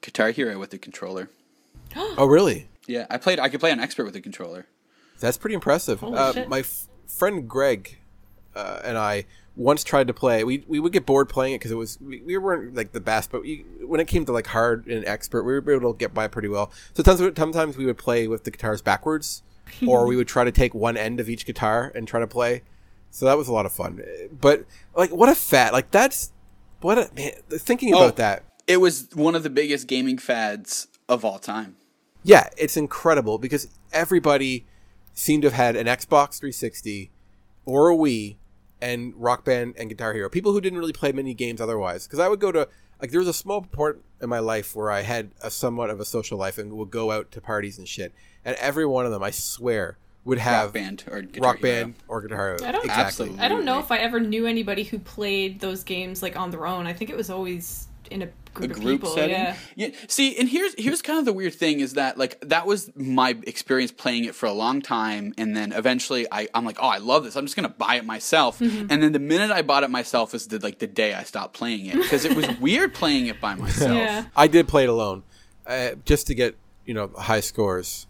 Guitar Hero with the controller. oh, really? Yeah, I played. I could play on expert with the controller. That's pretty impressive. Holy Uh, shit. my f- friend Greg uh, and I once tried to play. We we would get bored playing it because it was we, we weren't like the best, but we, when it came to like hard and expert, we were able to get by pretty well. So sometimes sometimes we would play with the guitars backwards, or we would try to take one end of each guitar and try to play. So that was a lot of fun. But like, what a fat like that's what a man. Thinking Oh. about that, It was one of the biggest gaming fads of all time. yeah, it's incredible because everybody seemed to have had an Xbox 360 or a Wii and Rock Band and Guitar Hero. People who didn't really play many games otherwise. Because I would go to like there was a small part in my life where I had a somewhat of a social life and would go out to parties and shit. And every one of them, I swear, would have Rock band or Guitar Rock Hero. Band or Guitar Hero. I don't- exactly. Absolutely. I don't know if I ever knew anybody who played those games like on their own. I think it was always in a a group, of group people. setting. Yeah. See, and here's here's kind of the weird thing is that like that was my experience playing it for a long time, and then eventually I I'm like, oh, I love this. I'm just gonna buy it myself. Mm-hmm. And then the minute I bought it myself is the like the day I stopped playing it because it was weird playing it by myself. Yeah. I did play it alone, uh, just to get you know high scores.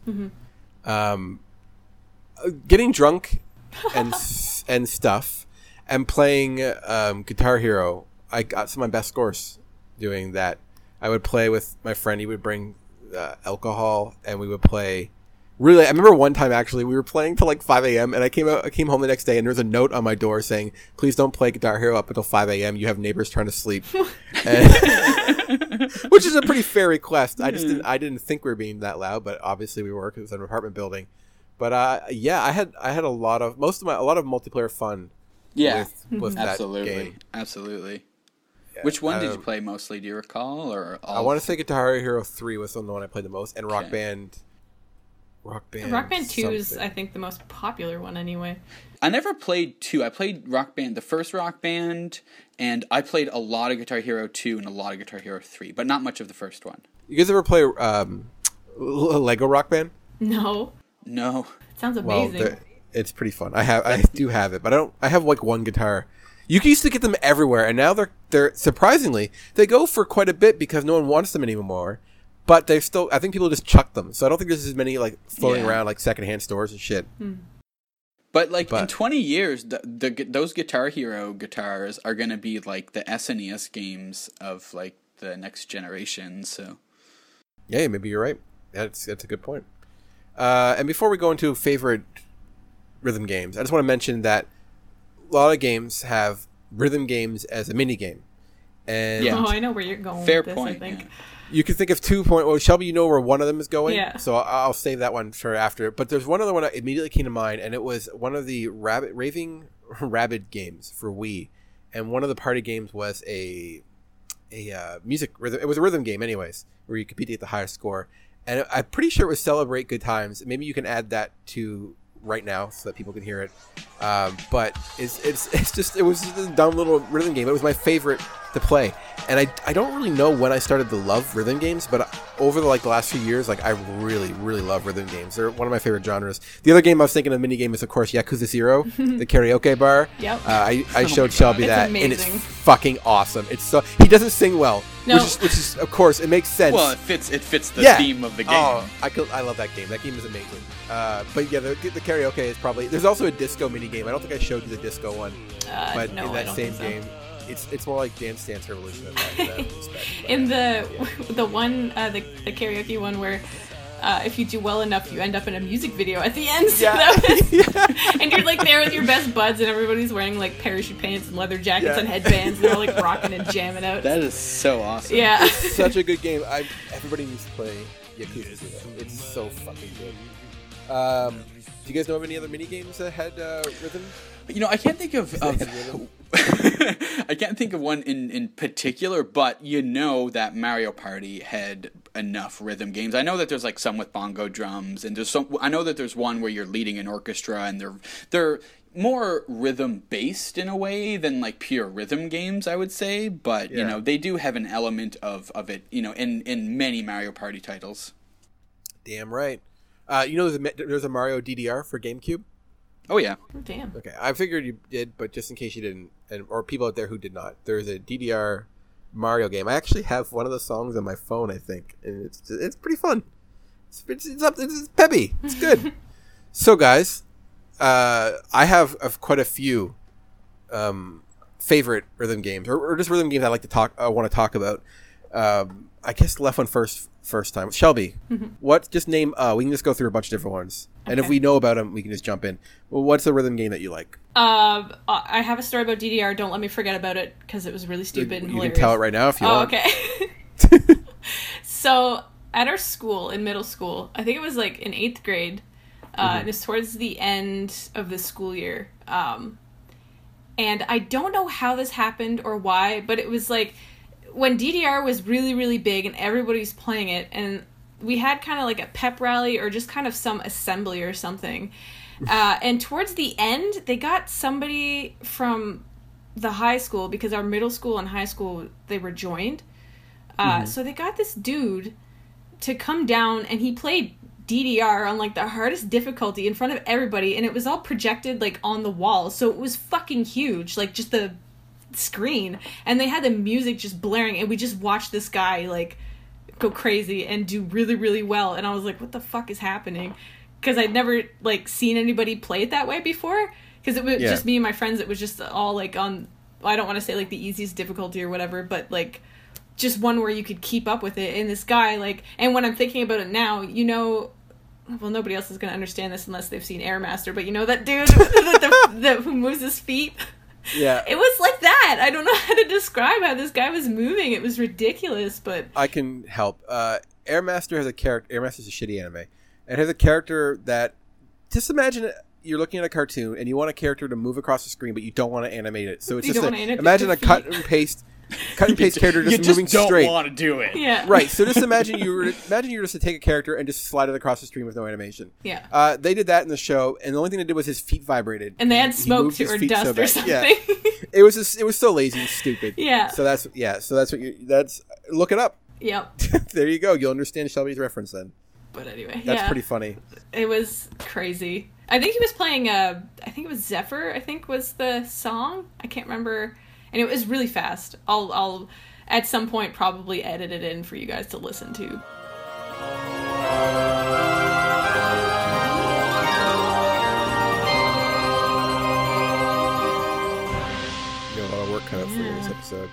Um, uh, getting drunk and and stuff, and playing um, Guitar Hero. I got some of my best scores doing that. I would play with my friend. He would bring uh, alcohol, and we would play. Really, I remember one time actually we were playing till like 5 a.m. and I came out, I came home the next day and there was a note on my door saying, "Please don't play Guitar Hero up until 5 a.m. You have neighbors trying to sleep," And- which is a pretty fair request. I just didn't, I didn't think we were being that loud, but obviously we were because it was an apartment building. But uh, yeah, I had I had a lot of most of my a lot of multiplayer fun Yeah, with with that absolutely, game. Which one did you um, play mostly? Do you recall, or all I want to say Guitar Hero Three was the one I played the most, and Rock Okay. Band. Rock Band. Rock Band 2 is. I think, the most popular one anyway. I never played two. I played Rock Band, the first Rock Band, and I played a lot of Guitar Hero two and a lot of Guitar Hero three, but not much of the first one. You guys ever play um, Lego Rock Band? No. No, It sounds amazing. the- it's pretty fun. I have, I do have it, but I don't. I have like one guitar. You can used to get them everywhere, and now they're they're surprisingly they go for quite a bit because no one wants them anymore. But they're still. I think people just chuck them, so I don't think there's as many like floating Yeah. around like secondhand stores and shit. but like in twenty years, the, the those Guitar Hero guitars are gonna be like the SNES games of like the next generation. So Yeah, maybe you're right. That's that's a good point. Uh, and before we go into favorite rhythm games, I just want to mention that a lot of games have rhythm games as a mini game, and Yeah. oh, I know where you're going fair with this, point. I think. yeah. you can think of two point. Well, Shelby, you know where one of them is going. Yeah. So I'll I'll save that one for after. But there's one other one that immediately came to mind, and it was one of the rabbit raving rabbit games for Wii, and one of the party games was a a uh, music rhythm. It was a rhythm game, anyways, where you compete to get the highest score. And I'm pretty sure it was celebrate good times. Maybe you can add that to right now so that people can hear it. Um, but it's it's it's just it was just a dumb little rhythm game. It was my favorite to play, and I, I don't really know when I started to love rhythm games, but over the like the last few years, like I really really love rhythm games. They're one of my favorite genres. The other game I was thinking of mini game is of course Yakuza Zero, the karaoke bar. Yep. Uh, I I showed Shelby It's that, and it's fucking awesome. It's so he doesn't sing well, No. which is which is of course it makes sense. Well, it fits. It fits the Yeah. theme of the game. Oh, I could, I love that game. That game is amazing. Uh, but yeah, the, the karaoke is probably. There's also a disco mini game. I don't think I showed you the disco one, Uh, but no, in that same so. game, it's it's more like Dance Dance Revolution in that, respect. But, In the the one uh, the the karaoke one where uh, if you do well enough, you end up in a music video at the end. So Yeah. that was, and you're like there with your best buds, and everybody's wearing like parachute pants and leather jackets Yeah. and headbands, and they're like rocking and jamming out. that is so awesome. yeah. such a good game. I everybody needs to play Yakuza Zero. It's so fucking good. Um, do you guys know of any other mini games that had uh, rhythm? You know, I can't think of. of rhythm? I can't think of one in, in particular, but you know that Mario Party had enough rhythm games. I know that there's like some with bongo drums, and there's some. I know that there's one where you're leading an orchestra, and they're they're more rhythm based in a way than like pure rhythm games. I would say, but you know they do have an element of of it. You know, in in many Mario Party titles. Damn right. Uh, you know, there's a, there's a Mario DDR for GameCube. Oh yeah, Damn. Okay, I figured you did, but just in case you didn't, and or people out there who did not, there's a DDR Mario game. I actually have one of the songs on my phone, I think, and it's it's pretty fun. It's it's, it's up, it's peppy. It's good. so, guys, uh, I have uh, quite a few um, favorite rhythm games, or, or just rhythm games I like to talk. I want to talk about. Um, I guess left one first. First time, Shelby. What? Just name. Uh, we can just go through a bunch of different ones, and if Mm-hmm. We know about them, we can just jump in. Well, what's the rhythm game that you like? Um, uh, I have a story about DDR. Don't let me forget about it because it was really stupid and you hilarious. can tell it right now if you Oh, want. okay. so at our school in middle school, I think it was like in eighth grade. Uh, Mm-hmm. It was towards the end of the school year. Um, and I don't know how this happened or why, but it was like when DDR was really, really big and everybody was playing it, and we had kind of like a pep rally or just kind of some assembly or something. Uh, and towards the end, they got somebody from the high school because our middle school and high school they were joined. Uh, So they got this dude to come down and he played DDR on like the hardest difficulty in front of everybody, and it was all projected like on the wall, so it was fucking huge, like just the screen, and they had the music just blaring, and we just watched this guy like go crazy and do really really well, and I was like, what the fuck is happening? Because I'd never like seen anybody play it that way before, because it was Yeah. just me and my friends. It was just all like on. I don't want to say like the easiest difficulty or whatever, but like just one where you could keep up with it. And this guy, like, and when I'm thinking about it now, you know, well, nobody else is going to understand this unless they've seen Air Master, but you know that dude the, the, who moves his feet? Yeah, It was like that. I don't know how to describe how this guy was moving. It was ridiculous, but I can help. Uh, Airmaster has a character. Airmaster is a shitty anime. and has a character that. Just imagine you're looking at a cartoon and you want a character to move across the screen, but you don't want to animate it. So it's You just a, imagine a cut and paste, cut and paste character just, you just moving don't straight. want to do it. yeah. Right. So just imagine you were imagine you were just to take a character and just slide it across the screen with no animation. Yeah. Uh, they did that in the show, and the only thing they did was his feet vibrated. And they had He- he smoke moved too, or dust so or something. Yeah. It was just it was so lazy and stupid. Yeah. So that's yeah. So that's what you that's look it up. yep. there you go. You'll understand Shelby's reference then. But anyway, That's yeah. pretty funny. It was crazy. I think he was playing uh I think it was Xepher, I think was the song. I can't remember. And it was really fast. I'll I'll at some point probably edit it in for you guys to listen to. You got a lot of work cut out for you this episode.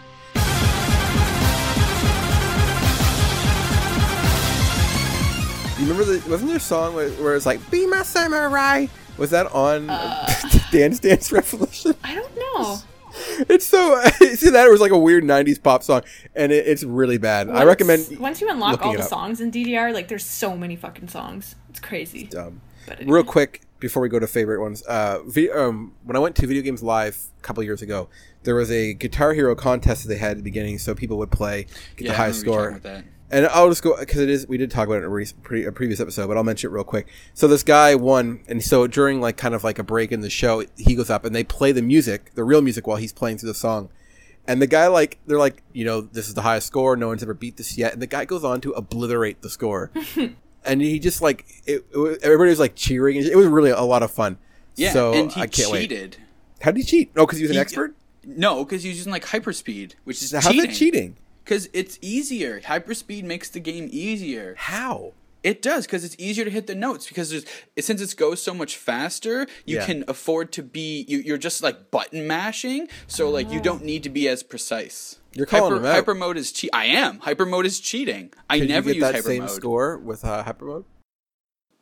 You remember the wasn't there a song where, where it's like "Be my samurai"? Was that on Uh. Dance Dance Revolution? I don't know. It's so see that it was like a weird '90s pop song, and it, it's really bad. I recommend once you unlock all the up. songs in DDR, like there's so many fucking songs. It's crazy. Um, But real quick before we go to favorite ones, uh, vi- um, when I went to Video Games Live a couple years ago, there was a Guitar Hero contest that they had at the beginning, so people would play get Yeah, the highest remember you score. Talking about that. And I'll just go because it is. We did talk about it in a, re- pre- a previous episode, but I'll mention it real quick. So this guy won, and so during like kind of like a break in the show, he goes up and they play the music, the real music, while he's playing through the song. And the guy like they're like, you know, this is the highest score. No one's ever beat this yet. And the guy goes on to obliterate the score, and he just like it, it was- everybody was like cheering. It was really a lot of fun. Yeah, so and he I can't wait. cheated. How did he cheat? Oh, because he was an He- expert. No, because he was using like hyperspeed, which is How's cheating. that cheating? Because it's easier. Hyperspeed makes the game easier. How? It does because it's easier to hit the notes because there's since it goes so much faster, you Yeah. can afford to be you, you're just like button mashing, so like you don't need to be as precise. You're calling hyper, him out. hyper mode is cheat. I am hyper mode is cheating. I Could never you get use that hyper same mode score with uh, hyper mode?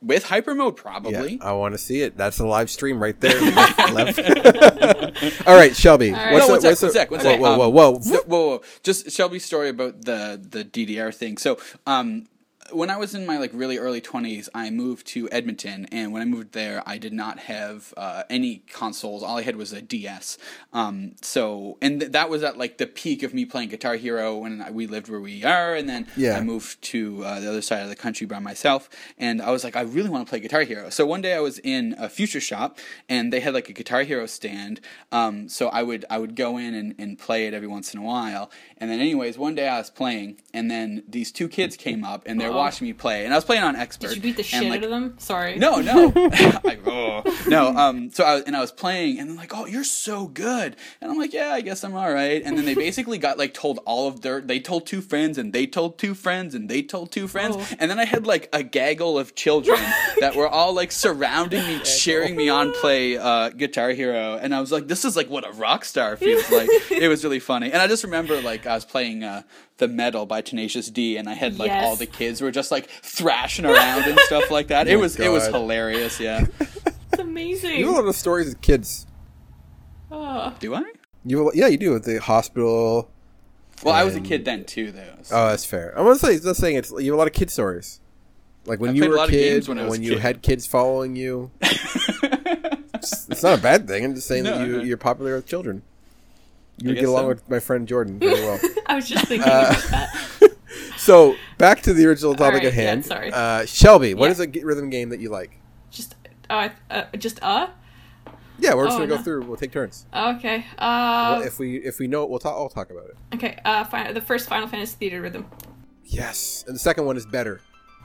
With hyper mode. Probably. Yeah, I want to see it. That's a live stream right there. Left. All right, Shelby. right. What's no, the, sec, what's the- one sec, one whoa, sec. Whoa, Um, whoa, whoa, no, whoa, whoa. Just Shelby's story about the the DDR thing. So, um, when I was in my like really early twenties, I moved to Edmonton, and when I moved there, I did not have uh, any consoles. All I had was a DS. Um, so, and th- that was at like the peak of me playing Guitar Hero when I- we lived where we are, and then Yeah. I moved to uh, the other side of the country by myself, and I was like, I really want to play Guitar Hero. So one day I was in a Future Shop, and they had like a Guitar Hero stand. Um, so I would I would go in and, and play it every once in a while. And then, anyways, one day I was playing, and then these two kids came up, and they're watching me play, and I was playing on expert. Did you beat the shit like, out of them? Sorry. No, no, I, oh, no. Um, so I was, and I was playing, and they're like, "Oh, you're so good," and I'm like, "Yeah, I guess I'm all right." And then they basically got like told all of their, they told two friends, and they told two friends, and they told two friends, Oh. and then I had like a gaggle of children that were all like surrounding me, cheering me on play uh, Guitar Hero, and I was like, "This is like what a rock star feels like." it was really funny, and I just remember like I was playing uh, the Metal by Tenacious D, and I had like all the kids were just like thrashing around and stuff like that. Oh it Oh my was it was hilarious. Yeah. It's amazing. You have a lot of stories as kids. Oh. Do I? You yeah, you do with the hospital. Well, I was a kid then too, though. so- Oh, that's fair. I'm gonna say just saying it's you have a lot of kid stories. Like when I you were a lot of kid, games when I was when a you kid. had kids following you. it's, it's not a bad thing. I'm just saying that you no. you're popular with children. You would get along so. with my friend Jordan very well. I was just thinking Uh, about that. so back to the original topic right, at hand. yeah, sorry. Uh, Shelby, what Yeah. is a g- rhythm game that you like? Just, uh, uh, just uh. Yeah, we're just Oh, gonna go through. We'll take turns. Okay. Uh. Well, if we if we know it, we'll talk. I'll talk about it. okay. Uh. Fi- the first Final Fantasy Theatrhythm. Yes, and the second one is better.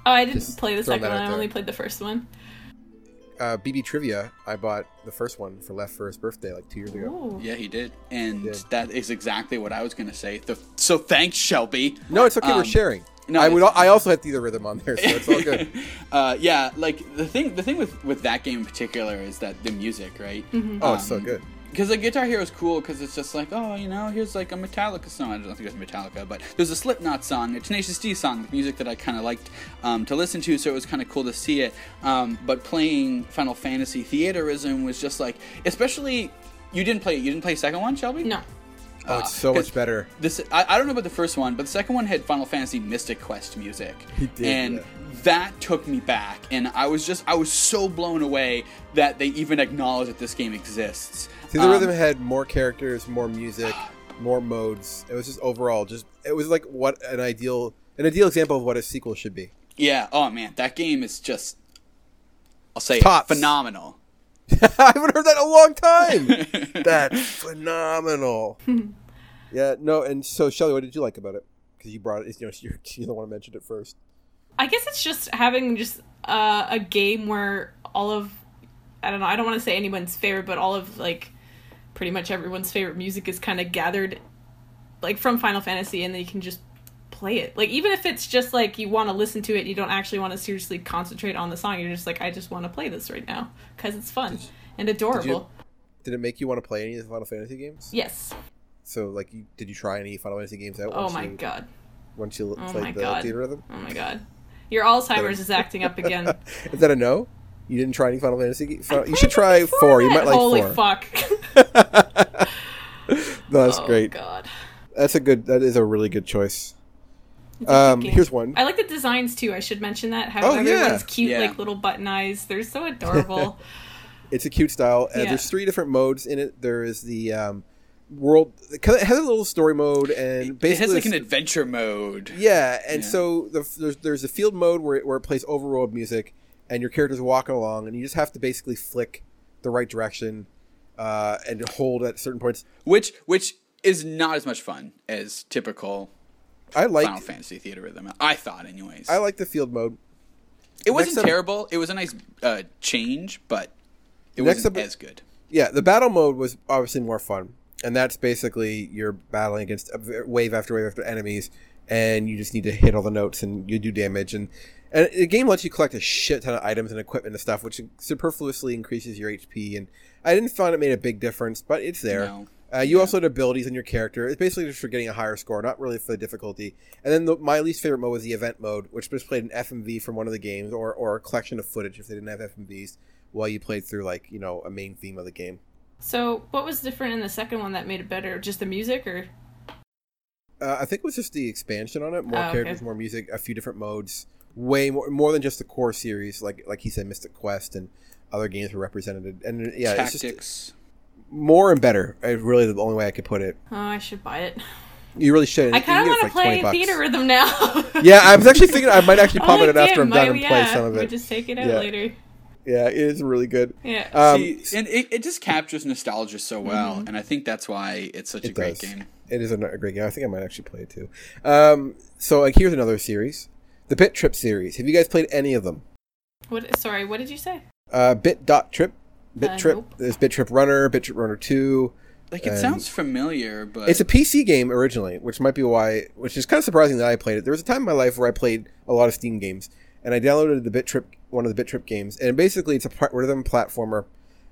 Oh, I didn't Just play the second one. I only played the first one. Uh, BB Trivia, I bought the first one for Left for his birthday like two years ago. Ooh. yeah, he did, and Did. that is exactly what I was gonna say. The, so thanks, Shelby. No, it's okay. we're Um, sharing. no, I would. I also had Theatrhythm on there, so it's all good. uh, yeah, like the thing, the thing with with that game in particular is that the music, right? Oh, it's so Um, good. Because the Guitar Hero is cool because it's just like, oh, you know, here's like a Metallica song. I don't think it's Metallica, but there's a Slipknot song, a Tenacious D song, music that I kind of liked um, to listen to, so it was kind of cool to see it. Um, but playing Final Fantasy Theatrhythm was just like, especially, you didn't play, it. you didn't play second one, Shelby? No. Oh, it's so 'cause much better. This I, I don't know about the first one, but the second one had Final Fantasy Mystic Quest music, He did, and yeah. That took me back, and I was just I was so blown away that they even acknowledge that this game exists. Theater Um, rhythm had more characters, more music, more modes. It was just overall, just it was like what an ideal, an ideal example of what a sequel should be. Yeah. Oh man, that game is just. I'll say Tops. phenomenal. I haven't heard that in a long time. That's phenomenal. yeah, no, and so Shelly, what did you like about it? Because you brought it, you know, you're, you're the one who mentioned it first. I guess it's just having just uh, a game where all of I don't know. I don't want to say anyone's favorite, but all of like pretty much everyone's favorite music is kind of gathered like from Final Fantasy, and then you can just play it. Like even if it's just like you want to listen to it, you don't actually want to seriously concentrate on the song. You're just like, I just want to play this right now because it's fun and adorable. Did it make you want to play any of the Final Fantasy games? Yes. So, like, you, did you try any Final Fantasy games out? Oh my you, god. Once you Oh played the God. Theatrhythm, Oh my god. Your Alzheimer's is acting up again. is that a no? You didn't try any Final Fantasy? Final- you should try four. You might like Holy four. fuck. No, that's oh great. god. That's a good. That is a really good choice. Um, here's one. I like the designs too. I should mention that. How Oh, yeah. everyone's cute, Yeah. like little button eyes. They're so adorable. It's a cute style. Uh, Yeah. There's three different modes in it. There is the um, world. It has a little story mode and It basically has like an adventure mode. yeah. And Yeah. so the, there's there's a field mode where it, where it plays overworld music and your character's walking along and you just have to basically flick the right direction uh, and hold at certain points. which which is not as much fun as typical I like Final Fantasy Theatrhythm. I thought, anyways. I like the field mode. it wasn't next up- terrible. It was a nice uh, change, but it wasn't up- as good. Yeah, the battle mode was obviously more fun, and that's basically you're battling against wave after wave after enemies, and you just need to hit all the notes and you do damage. and And the game lets you collect a shit ton of items and equipment and stuff, which superfluously increases your HP. And I didn't find it made a big difference, but it's there. No. Uh, you also had abilities in your character. It's basically just for getting a higher score, not really for the difficulty. And then the, my least favorite mode was the event mode, which just played an FMV from one of the games or, or a collection of footage if they didn't have FMVs while you played through like you know a main theme of the game. So, what was different in the second one that made it better? Just the music, or Uh, I think it was just the expansion on it. More Oh, okay. characters, more music, a few different modes. Way more, more than just the core series. Like like he said, Mystic Quest and other games were represented. And yeah, it's just more and better. Is really the only way I could put it. oh, I should buy it. You really should. I You kind of want to like, play theater rhythm now. Yeah, I was actually thinking I might actually pop I'm it in like, after I'm done might- and play some of we it. just take it out Yeah. later. Yeah, it is really good. Yeah. Um, See, and it, it just captures nostalgia so well, Mm-hmm. and I think that's why it's such a It great does. game. It is a, a great game. I think I might actually play it too. Um, so like, here's another series. the Bit Trip series. Have you guys played any of them? What? Sorry, what did you say? Uh, Bit Dot Trip, Bit Uh, Trip. nope. There's Bit Trip Runner, Bit Trip Runner Two. Like it And- sounds familiar, but It's a PC game originally, which might be why, which is kind of surprising that I played it. There was a time in my life where I played a lot of Steam games, and I downloaded the Bit Trip, one of the Bit Trip games, and basically it's a rhythm platformer,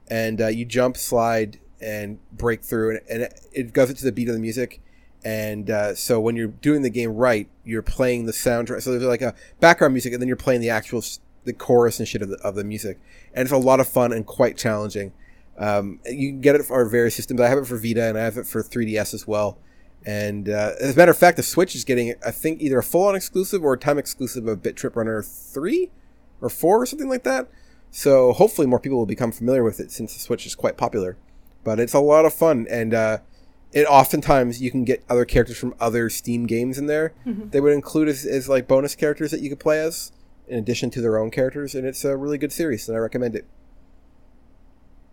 and uh, you jump, slide, and break through, and, and it- it goes into the beat of the music. And uh, so when you're doing the game right, you're playing the soundtrack. So there's like a background music, and then you're playing the actual the chorus and shit of the, of the music, and it's a lot of fun and quite challenging. Um, you can get it for various systems. I have it for Vita and I have it for 3DS as well. And uh, as a matter of fact, the Switch is getting, I think, either a full-on exclusive or a time exclusive of Bit Trip Runner three or four or something like that. So hopefully more people will become familiar with it since the Switch is quite popular. But it's a lot of fun, and uh, it oftentimes you can get other characters from other Steam games in there. They would include as, as like bonus characters that you could play as, in addition to their own characters, and it's a really good series, and I recommend it.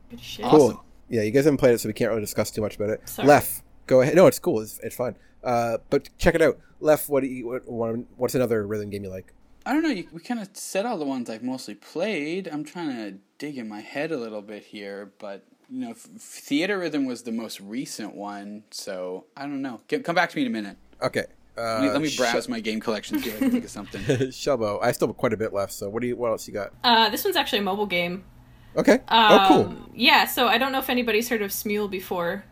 Good shit. Awesome. Cool. Yeah, you guys haven't played it, so we can't really discuss too much about it. Sorry. Lef, go ahead. No, it's cool. It's, it's fun. Uh, but check it out. Lef, what do you? What, what's another rhythm game you like? I don't know. You, we kind of said all the ones I've mostly played. I'm trying to dig in my head a little bit here, but you know, f- Theatrhythm was the most recent one, so I don't know. Get, come back to me in a minute. Okay. Uh, Let me, let me browse my game collection, see if I can think of something. Shubbo. I still have quite a bit left. So what do you? What else you got? Uh, this one's actually a mobile game. Okay. Um, oh, cool. Yeah, so I don't know if anybody's heard of Smule before.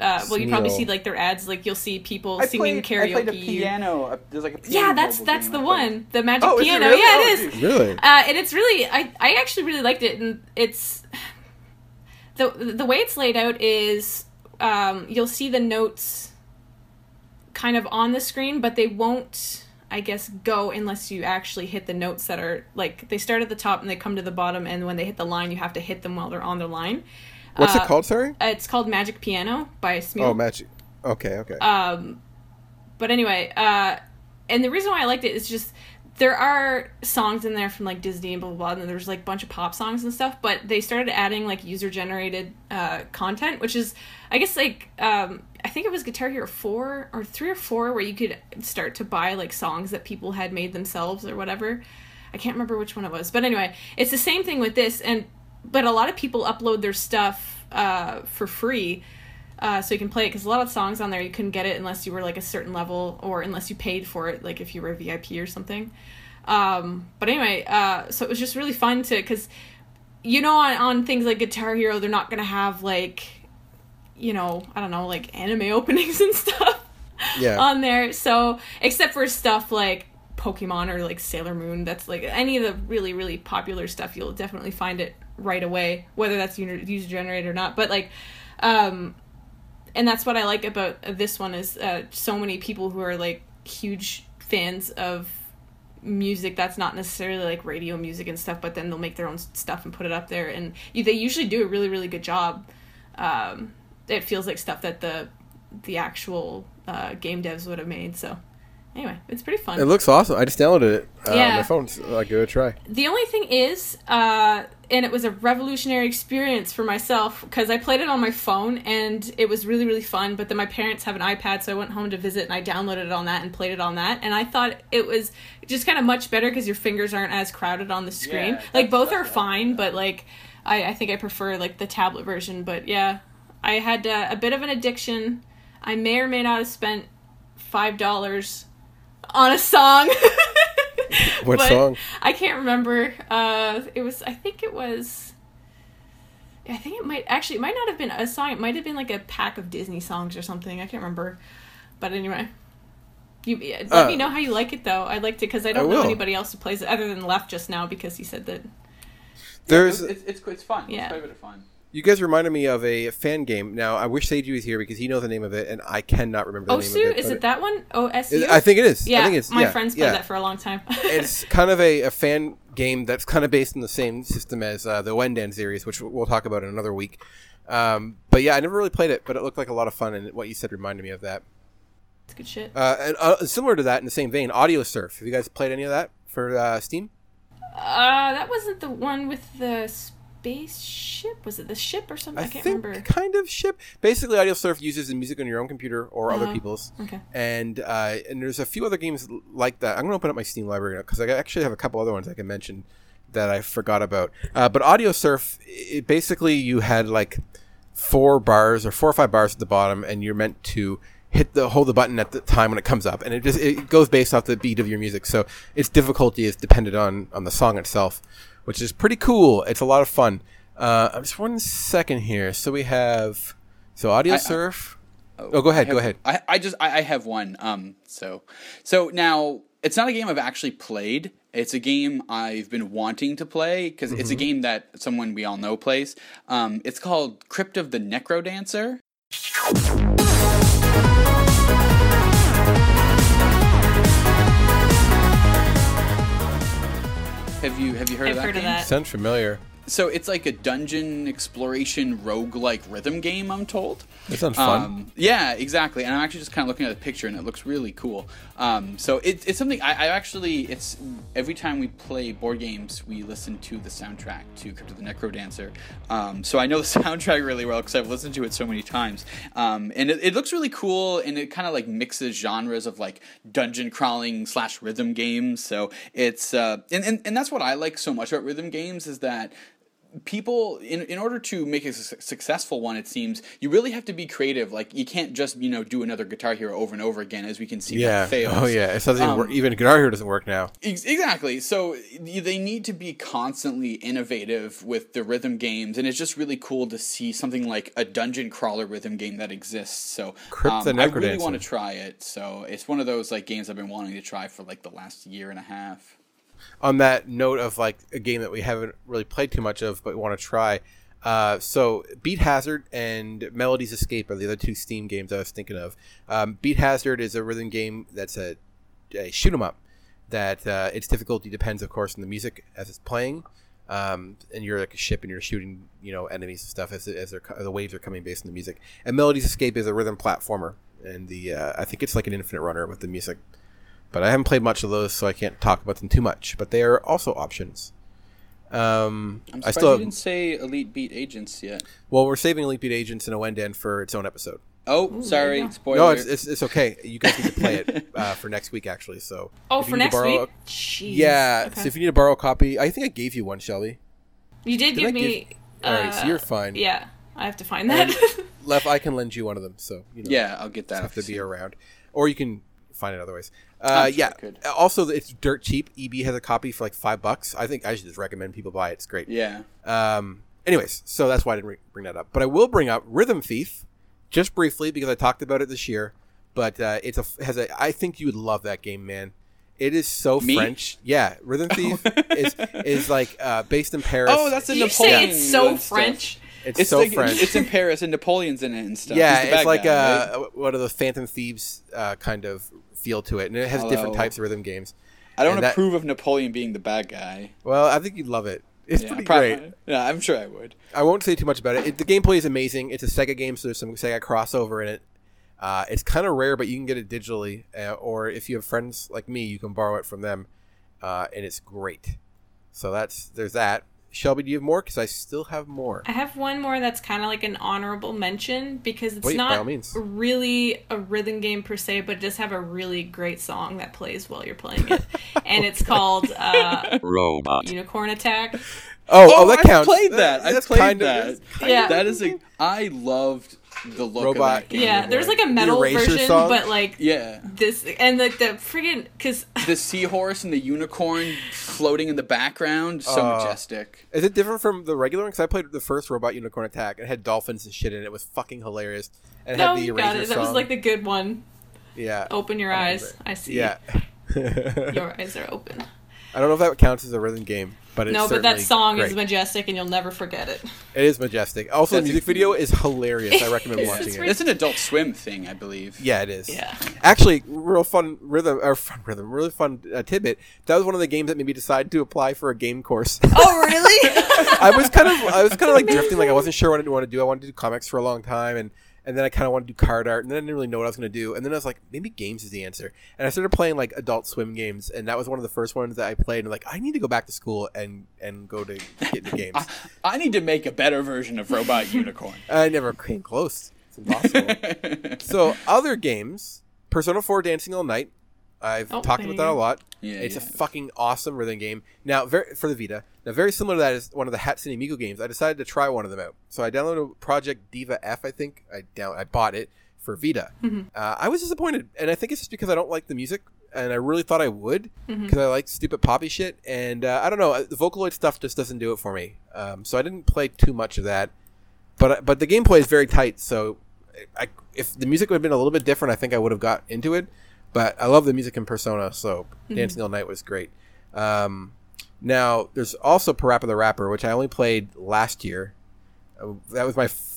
Uh, well, you probably see like their ads, like you'll see people singing karaoke. I played a piano. There's like a piano Yeah, that's that's the one, the magic Oh, is it piano. really? Yeah, Oh, it is. geez. Really? Uh, and it's really, I, I actually really liked it, and it's the the way it's laid out is um, you'll see the notes kind of on the screen, but they won't, I guess, go unless you actually hit the notes that are like they start at the top and they come to the bottom, and when they hit the line, you have to hit them while they're on the line. What's uh, it called? Sorry. Uh, It's called Magic Piano by Smule. Oh, magic. Okay. Okay. Um, but anyway, uh, and the reason why I liked it is just there are songs in there from like Disney and blah blah blah, and there's like a bunch of pop songs and stuff. But they started adding like user generated uh, content, which is I guess like um, I think it was Guitar Hero four or three or four where you could start to buy like songs that people had made themselves or whatever. I can't remember which one it was, but anyway, it's the same thing with this, and but a lot of people upload their stuff uh, for free uh, so you can play it because a lot of songs on there you couldn't get it unless you were like a certain level or unless you paid for it like if you were a vip or something um, but anyway uh, so it was just really fun to because you know on, on things like guitar hero they're not gonna have like you know i don't know like anime openings and stuff Yeah. on there so except for stuff like pokemon or like sailor moon that's like any of the really really popular stuff you'll definitely find it right away whether that's user generated or not but like um and that's what I like about this one is uh, so many people who are like huge fans of music that's not necessarily like radio music and stuff, but then they'll make their own stuff and put it up there, and they usually do a really really good job. Um, it feels like stuff that the the actual uh, game devs would have made. So anyway, it's pretty fun. it looks awesome. I just downloaded it uh, on Yeah. my phone. So I'll give it a try. The only thing is, uh, and it was a revolutionary experience for myself because I played it on my phone and it was really, really fun. But then my parents have an iPad, so I went home to visit and I downloaded it on that and played it on that. And I thought it was just kind of much better because your fingers aren't as crowded on the screen. Yeah, like both are fine, like. but like I, I think I prefer like the tablet version. But yeah, I had uh, a bit of an addiction. I may or may not have spent five dollars on a song. What But song? I can't remember. Uh, it was. I think it was. I think it might actually. It might not have been a song. It might have been like a pack of Disney songs or something. I can't remember. But anyway, you let Uh, me know how you like it though. I liked it because I I don't know will. anybody else who plays it other than Left just now because he said that. There's. it's, it's it's fun. Yeah. It's quite a bit of fun. You guys reminded me of a fan game. Now I wish Seiji was here because he knows the name of it, and I cannot remember the name Osu of it. is it that one? O S U. I think it is. Yeah, I think it's my yeah, friends played yeah. that for a long time. it's kind of a, a fan game that's kind of based on the same system as uh, the Ouendan series, which we'll talk about in another week. Um, but yeah, I never really played it, but it looked like a lot of fun, and what you said reminded me of that. it's good shit. Uh, and uh, similar to that, in the same vein, Audio Surf. Have you guys played any of that for uh, Steam? Uh, that wasn't the one with the spaceship. Was it the ship or something? I, I can't think remember. kind of ship. Basically, Audio Surf uses the music on your own computer or other Uh-huh. people's. Okay. And uh, and there's a few other games like that. I'm gonna open up my Steam library because I actually have a couple other ones I can mention that I forgot about. Uh, but Audio Surf, it, basically, you had like four bars or four or five bars at the bottom, and you're meant to hit the hold the button at the time when it comes up, and it just it goes based off the beat of your music. So its difficulty is dependent on on the song itself, which is pretty cool. It's a lot of fun. Uh, just one second here. So we have so Audio I- Surf. oh, go ahead. Have- Go ahead. I, I just I, I have one. Um, so so now it's not a game I've actually played. It's a game I've been wanting to play because it's a game that someone we all know plays. Um, it's called Crypt of the Necrodancer. Have you have you heard I've of that heard of game? that. Sounds familiar. So it's like a dungeon exploration roguelike rhythm game, I'm told. That sounds fun. Um, yeah, exactly. And I'm actually just kind of looking at the picture, and it looks really cool. Um, so it, it's something I, I actually. It's every time we play board games, we listen to the soundtrack to Crypt of the Necrodancer. Um, so I know the soundtrack really well because I've listened to it so many times. Um, and it, it looks really cool, and it kind of like mixes genres of like dungeon crawling slash rhythm games. So it's uh, and, and and that's what I like so much about rhythm games is that people in, in order to make a su- successful one it seems you really have to be creative like you can't just you know do another guitar hero over and over again as we can see Yeah. that fails Oh yeah. It doesn't even Um, work. Even Guitar Hero doesn't work now. Ex- exactly so y- they need to be constantly innovative with the rhythm games and it's just really cool to see something like a dungeon crawler rhythm game that exists so um, i really want to try it so it's one of those like games i've been wanting to try for like the last year and a half on that note of like a game that we haven't really played too much of but want to try uh, so beat hazard and melody's escape are the other two steam games i was thinking of. Um, beat hazard is a rhythm game that's a, a shoot 'em up that uh, its difficulty depends of course on the music as it's playing um, and you're like a ship and you're shooting you know enemies and stuff as, as they're, the waves are coming based on the music. And melody's escape is a rhythm platformer and the uh, i think it's like an infinite runner with the music but I haven't played much of those, so I can't talk about them too much. But they are also options. Um, i'm I surprised still you have, didn't say elite beat agents yet well, we're saving Elite Beat Agents in Ouendan for its own episode. oh there sorry you go. spoiler No, it's, it's, it's okay. You guys need to play it uh, for next week, actually. So Oh, for next borrow week. Jeez. yeah. Okay. So if you need to borrow a copy, I think I gave you one, Shelby. you did, Did give I me. give- All right, so uh, you're fine. Yeah, I have to find that. Left, I can lend you one of them. So you know, yeah i'll get that have to be soon. around, or you can find it otherwise. Uh, sure yeah. I could. Also, it's dirt cheap. EB has a copy for like five bucks. I think I should just recommend people buy it. It's great. yeah Um, anyways, so that's why I didn't re- bring that up. But I will bring up Rhythm Thief, just briefly because I talked about it this year. But uh, it's a has a. I think you would love that game, man. It is so Me? French. Yeah, Rhythm Thief is is like uh, based in Paris. Oh, that's a you say Napoleon. it's so and stuff. French. it's, It's so like, French. It's in Paris and Napoleon's in it and stuff. yeah, it's like guy, uh, right? one of those Phantom Thieves uh, kind of feel to it, and it has different types of rhythm games. I don't that- approve of Napoleon being the bad guy. Well, I think you'd love it. It's Yeah, pretty prob- great. Yeah, I'm sure I would. I won't say too much about it. it. The gameplay is amazing. It's a Sega game, so there's some Sega crossover in it. Uh, it's kind of rare, but you can get it digitally, uh, or if you have friends like me, you can borrow it from them, uh, and it's great. So that's there's that. Shelby, do you have more? Because I still have more. I have one more that's kind of like an honorable mention because it's Wait, not means. really a rhythm game per se, but it does have a really great song that plays while you're playing it, and it's called uh, Robot. Unicorn Attack. Oh, oh, that counts. I've counts. played that. I've played kind of- that. that's kind Yeah. That is a. I loved the look Robot. of that game. Yeah, there's like a metal version, song? but like Yeah, this and like the friggin' because the seahorse and the unicorn floating in the background, so Uh, majestic. Is it different from the regular one? Because I played the first Robot Unicorn Attack. It had dolphins and shit in it. It was fucking hilarious. And it no, had the you Erasure got it. That was like the good one. yeah. Open your I eyes. I see. Yeah. Your eyes are open. I don't know if that counts as a rhythm game, but it's no, but that certainly song is majestic, and you'll never forget it. It is majestic. Also, That's the music a- video is hilarious. I recommend watching it. It's an Adult Swim thing, I believe. Yeah, it is. Yeah. Actually, real fun rhythm or fun rhythm, really fun uh, tidbit. That was one of the games that made me decide to apply for a game course. Oh, really? I was kind of I was kind of like drifting, like I wasn't sure what I wanted to do. I wanted to do comics for a long time, and and then I kind of wanted to do card art, and then I didn't really know what I was going to do, and then I was like, maybe games is the answer, and I started playing like Adult Swim games, and that was one of the first ones that I played, and like I need to go back to school and and go to get into games. I need to make a better version of Robot Unicorn. I never came close. It's impossible. so other games, Persona 4 Dancing All Night. I've Oh, talked about that a lot. Yeah, it's a fucking awesome rhythm game. Now, very for the Vita. Now, very similar to that is one of the Hatsune Miku games. I decided to try one of them out. So I downloaded Project Diva F. I think I down I bought it for Vita. Mm-hmm. Uh, I was disappointed, and I think it's just because I don't like the music, and I really thought I would because I like stupid poppy shit. And uh, I don't know, the Vocaloid stuff just doesn't do it for me. Um, so I didn't play too much of that. But but the gameplay is very tight, so I, if the music would have been a little bit different, I think I would have got into it. But I love the music in Persona, so Dancing All Night was great. Um, now there's also Parappa the Rapper, which I only played last year. Uh, that was my. F-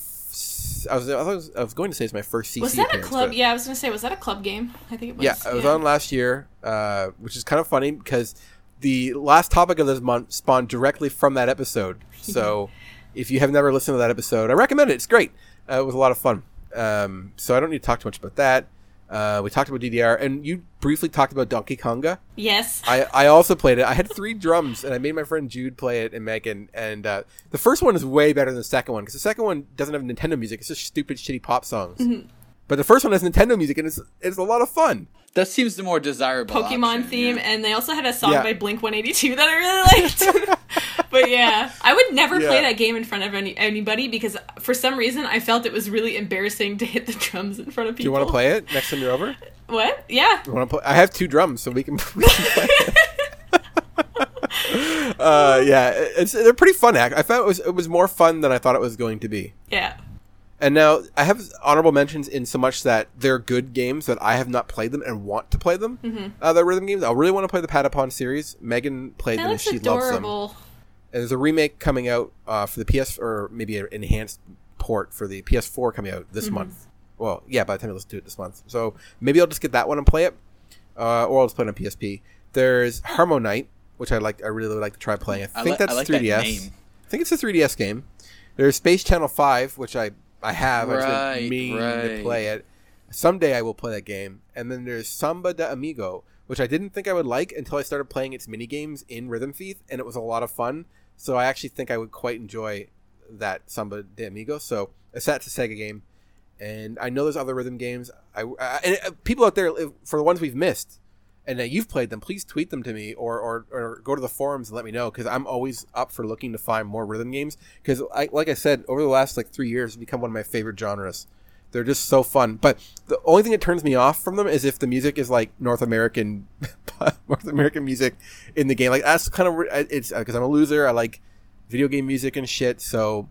I was, I was I was going to say it's my first CC Was that a club? Yeah, I was gonna say, was that a club game? I think it was. yeah, it was on last year, uh, which is kind of funny because the last topic of this month spawned directly from that episode. So if you have never listened to that episode, I recommend it. It's great. Uh, it was a lot of fun. Um, so I don't need to talk too much about that. Uh, we talked about DDR, and you briefly talked about Donkey Konga. Yes. I, I also played it. I had three drums, and I made my friend Jude play it and Megan. And uh, the first one is way better than the second one because the second one doesn't have Nintendo music. It's just stupid, shitty pop songs. But the first one has Nintendo music, and it's it's a lot of fun. That seems the more desirable Pokemon option, theme, yeah. and they also had a song Yeah. by Blink 182 that I really liked. but yeah, I would never play that game in front of any, anybody because for some reason I felt it was really embarrassing to hit the drums in front of people. Do you want to play it next time you're over? What? Yeah. You want to play? I have two drums, so we can. We can play it. uh, yeah, it's they're pretty fun. Act. I found it was it was more fun than I thought it was going to be. Yeah. And now I have honorable mentions in so much that they're good games that I have not played them and want to play them. Mm-hmm. Uh, the rhythm games. I really want to play the Patapon series. Megan played That them and she loves them. And there's a remake coming out uh, for the PS or maybe an enhanced port for the PS4 coming out this month. Well, yeah, by the time I listen to it this month. So maybe I'll just get that one and play it, uh, or I'll just play it on PSP. There's Harmoknight, which I like. I really would like to try playing. I I think li- I that's like 3DS. name. I think it's a 3DS game. There's Space Channel 5, which I I have. I Right, just been meaning to right. play it. Someday I will play that game. And then there's Samba de Amigo, which I didn't think I would like until I started playing its mini games in Rhythm Thief, and it was a lot of fun. So I actually think I would quite enjoy that Samba de Amigo. So I sat to Sega game, and I know there's other rhythm games. I, I and uh, people out there for the ones we've missed, and that you've played them, please tweet them to me or or, or go to the forums and let me know because I'm always up for looking to find more rhythm games. Because I like I said, over the last like three years, it's become one of my favorite genres. They're just so fun. But the only thing that turns me off from them is if the music is like North American, North American music in the game. Like that's kind of it's uh, because I'm a loser. I like video game music and shit. So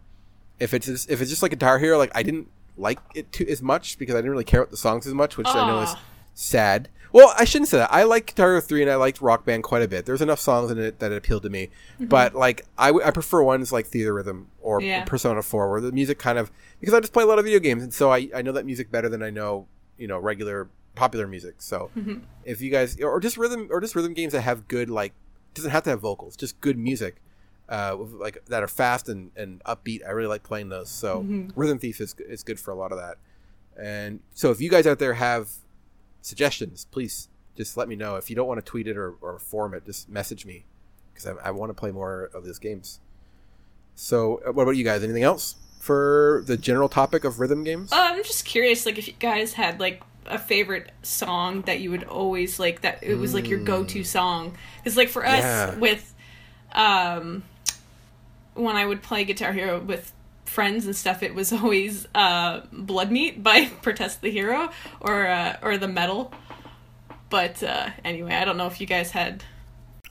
if it's just, if it's just like Guitar Hero, like I didn't like it too as much because I didn't really care about the songs as much, which I know is sad. Well, I shouldn't say that. I like Guitar Hero 3 and I liked Rock Band quite a bit. There's enough songs in it that it appealed to me. Mm-hmm. But like I, w- I prefer ones like Theatrhythm or Yeah. Persona 4 where the music kind of because I just play a lot of video games and so I, I know that music better than I know, you know, regular popular music. So mm-hmm. if you guys or just rhythm or just rhythm games that have good like doesn't have to have vocals, just good music. Uh, like that are fast and, and upbeat. I really like playing those. So mm-hmm. Rhythm Thief is is good for a lot of that. And so if you guys out there have suggestions, please just let me know. If you don't want to tweet it or, or form it, just message me because I, I want to play more of these games. So, uh, what about you guys? Anything else for the general topic of rhythm games? Uh, I'm just curious, like, if you guys had like a favorite song that you would always like that it was like your go-to song. Because like for us Yeah. with, um, when I would play Guitar Hero with friends and stuff, it was always uh, Blood Meat by Protest the Hero or uh, or the Metal. But uh, anyway, I don't know if you guys had.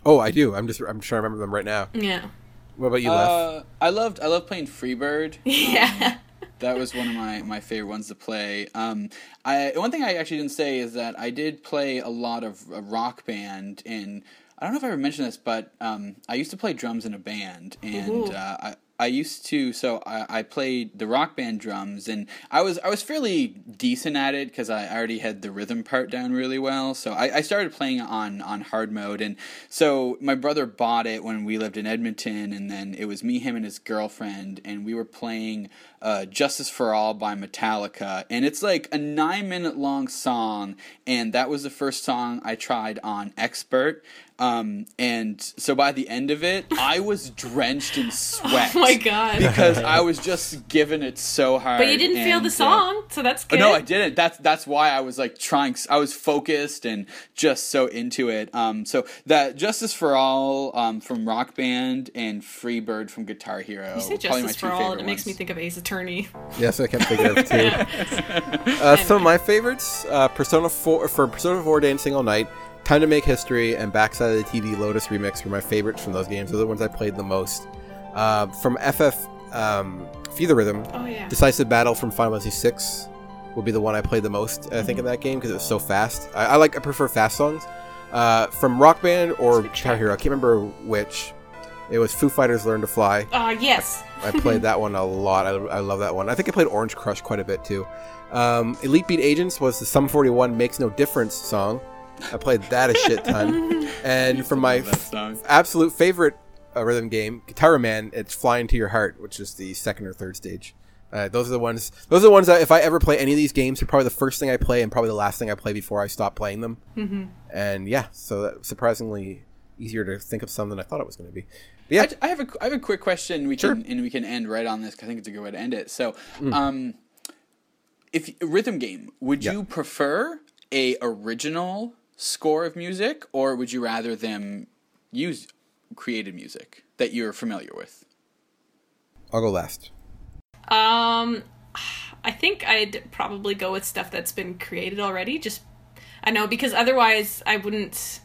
oh, I do. I'm just I'm trying to remember them right now. Yeah. What about you, Lef? Uh, I loved I loved playing Freebird. Yeah. that was one of my, my favorite ones to play. Um, I one thing I actually didn't say is that I did play a lot of uh, rock band, and I don't know if I ever mentioned this, but um, I used to play drums in a band, and uh, I. I used to. So I, I played the rock band drums, and I was I was fairly decent at it because I already had the rhythm part down really well. So I, I started playing on on hard mode, and so my brother bought it when we lived in Edmonton, and then it was me, him, and his girlfriend, and we were playing uh, "Justice for All" by Metallica, and it's like a nine minute long song, and that was the first song I tried on expert. Um, and so by the end of it, I was drenched in sweat. Oh my god. Because I was just giving it so hard. But you didn't feel the song, so that's uh, good. no, I didn't. That's that's why I was like trying. I was focused and just so into it. Um, so that Justice for All um, from Rock Band and Freebird from Guitar Hero. You say probably my Justice for All, and favorite it makes me think of Ace Attorney. Yes, I kept thinking of it too. uh, some of my favorites: uh, Persona Four for Persona Four Dancing All Night, Time to Make History, and Backside of the TV Lotus Remix were my favorites from those games. Those are the ones I played the most. Uh, from FF um, Feel the Rhythm, Oh yeah. Decisive Battle from Final Fantasy VI would be the one I played the most. I think in that game because it was so fast. I, I like I prefer fast songs. Uh, from Rock Band or Guitar Hero, I can't remember which. It was Foo Fighters Learn to Fly. Ah yes. I played that one a lot. I, I love that one. I think I played Orange Crush quite a bit too. Um, Elite Beat Agents was the Sum 41 Makes No Difference song. I played that a shit ton. And from my That song. absolute favorite uh, rhythm game, Gitaroo Man, it's Flying to Your Heart, which is the second or third stage. Uh, those are the ones. Those are the ones that if I ever play any of these games, are probably the first thing I play and probably the last thing I play before I stop playing them. Mm-hmm. And yeah, so that surprisingly easier to think of some than I thought it was going to be. But yeah, I, I have a I have a quick question. We Sure. can and we can end right on this. 'cause I think it's a good way to end it. So, Mm. um, if rhythm game, would Yeah. you prefer a original score of music, or would you rather them use created music that you're familiar with? I'll go last. Um, I think I'd probably go with stuff that's been created already. Just I know because otherwise I wouldn't.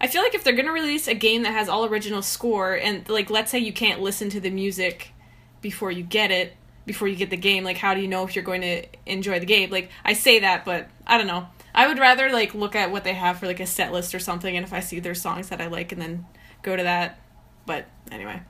I feel like if they're gonna release a game that has all original score and like let's say you can't listen to the music before you get it before you get the game like how do you know if you're going to enjoy the game like i say that but i don't know i would rather like look at what they have for like a set list or something and if i see their songs that i like and then go to that. But anyway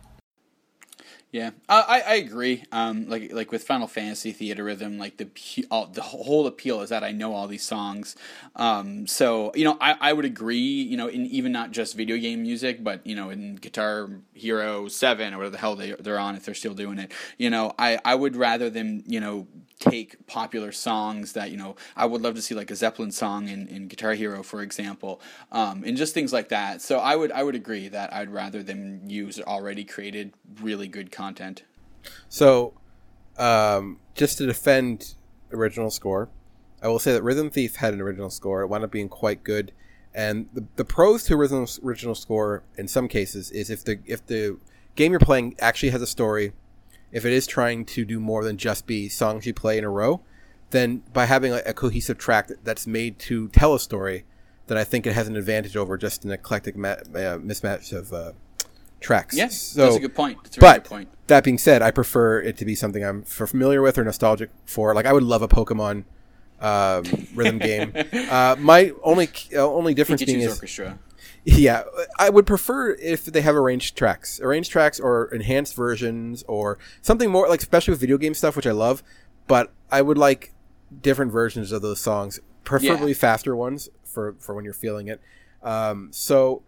Yeah, I, I agree. Um, like like with Final Fantasy Theatrhythm, like the all, the whole appeal is that I know all these songs. Um, so you know, I, I would agree. You know, in even not just video game music, but you know, in Guitar Hero Seven or whatever the hell they they're on, if they're still doing it. You know, I I would rather them you know take popular songs that you know I would love to see like a Zeppelin song in, in Guitar Hero, for example, um, and just things like that. So I would I would agree that I'd rather them use already created really good content. So, um, just to defend original score, I will say that Rhythm Thief had an original score. It wound up being quite good, and the, the pros to Rhythm's original score in some cases is if the if the game you're playing actually has a story, if it is trying to do more than just be songs you play in a row, then by having a, a cohesive track that, that's made to tell a story, then I think it has an advantage over just an eclectic ma- uh, mismatch of uh, tracks. Yes, so, that's a good point. That's a but good point. that being said, I prefer it to be something I'm familiar with or nostalgic for. Like I would love a Pokemon um, rhythm game. Uh, my only uh, only difference being is orchestra. yeah, I would prefer if they have arranged tracks, arranged tracks or enhanced versions or something more like especially with video game stuff, which I love. But I would like different versions of those songs, preferably Yeah. faster ones for for when you're feeling it. Um, so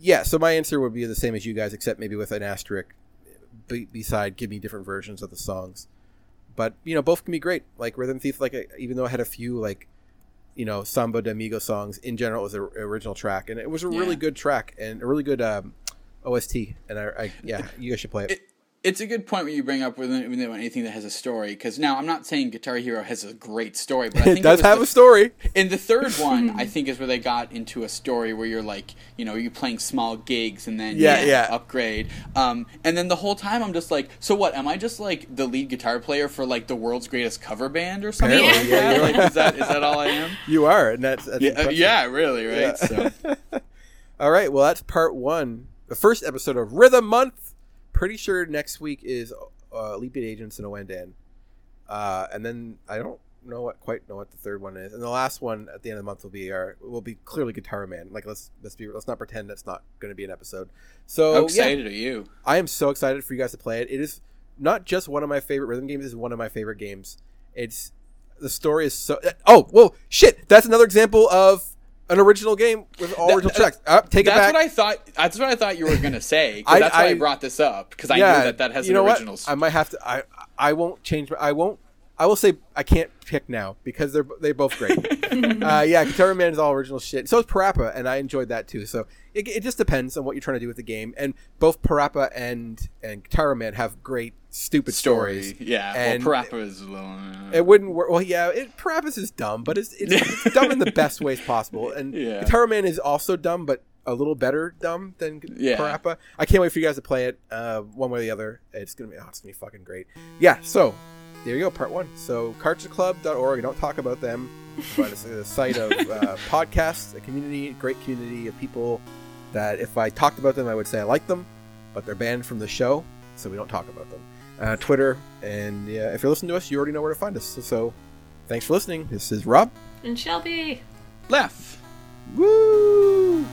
yeah, so my answer would be the same as you guys, except maybe with an asterisk be- beside give me different versions of the songs. But you know, both can be great. Like Rhythm Thief, like I- even though I had a few like you know Samba de Amigo songs, in general it was an original track, and it was a really good track and a really good um, OST. And I, I yeah, you guys should play it. It- It's a good point when you bring up with anything that has a story. Because now I'm not saying Guitar Hero has a great story, but I think it does was have the- a story. In the third one, I think is where they got into a story where you're like, you know, you're playing small gigs and then Yeah, you yeah. upgrade. Um, and then the whole time I'm just like, so what? Am I just like the lead guitar player for like the world's greatest cover band or something? Like yeah, that? you're Like, is that is that all I am? You are, and that's, that's Yeah, uh, yeah, really, right? Yeah. So All right, well that's part one, the first episode of Rhythm Month. Pretty sure next week is uh, Beat Agents and Ouendan, uh, and then I don't know what quite know what the third one is, and the last one at the end of the month will be our will be clearly Gitaroo Man. Like let's let's be let's not pretend that's not going to be an episode. So How yeah, excited are you? I am so excited for you guys to play it. It is not just one of my favorite rhythm games; it's one of my favorite games. It's the story is so. Oh, whoa, shit! That's another example of an original game with all That- original tracks. Uh, take it That's what I thought. That's what I thought you were gonna say. I- that's why I, I- brought this up because I yeah, knew that that has you an know original. What? I might have to. I I won't change. my- I won't. I will say I can't pick now because they're they're both great. uh, yeah, Gitaroo Man is all original shit. So is Parappa, and I enjoyed that too. So it, it just depends on what you're trying to do with the game. And both Parappa and and Gitaroo Man have great stupid story. stories. Yeah, And well, Parappa is. a little, uh, It wouldn't work. Well, yeah, it, Parappa's is dumb, but it's, it's, it's dumb in the best ways possible. And Yeah. Gitaroo Man is also dumb, but a little better dumb than Yeah. Parappa. I can't wait for you guys to play it, uh, one way or the other. It's gonna be, oh, it's gonna be fucking great. Yeah. So there you go, part one. So cartridgeclub.org. I don't talk about them, but it's a site of uh, podcasts, a community, a great community of people that if I talked about them, I would say I like them, but they're banned from the show, so we don't talk about them. Uh, Twitter, and yeah, if you're listening to us, you already know where to find us. So, so thanks for listening. This is Rob. And Shelby. Left. Woo!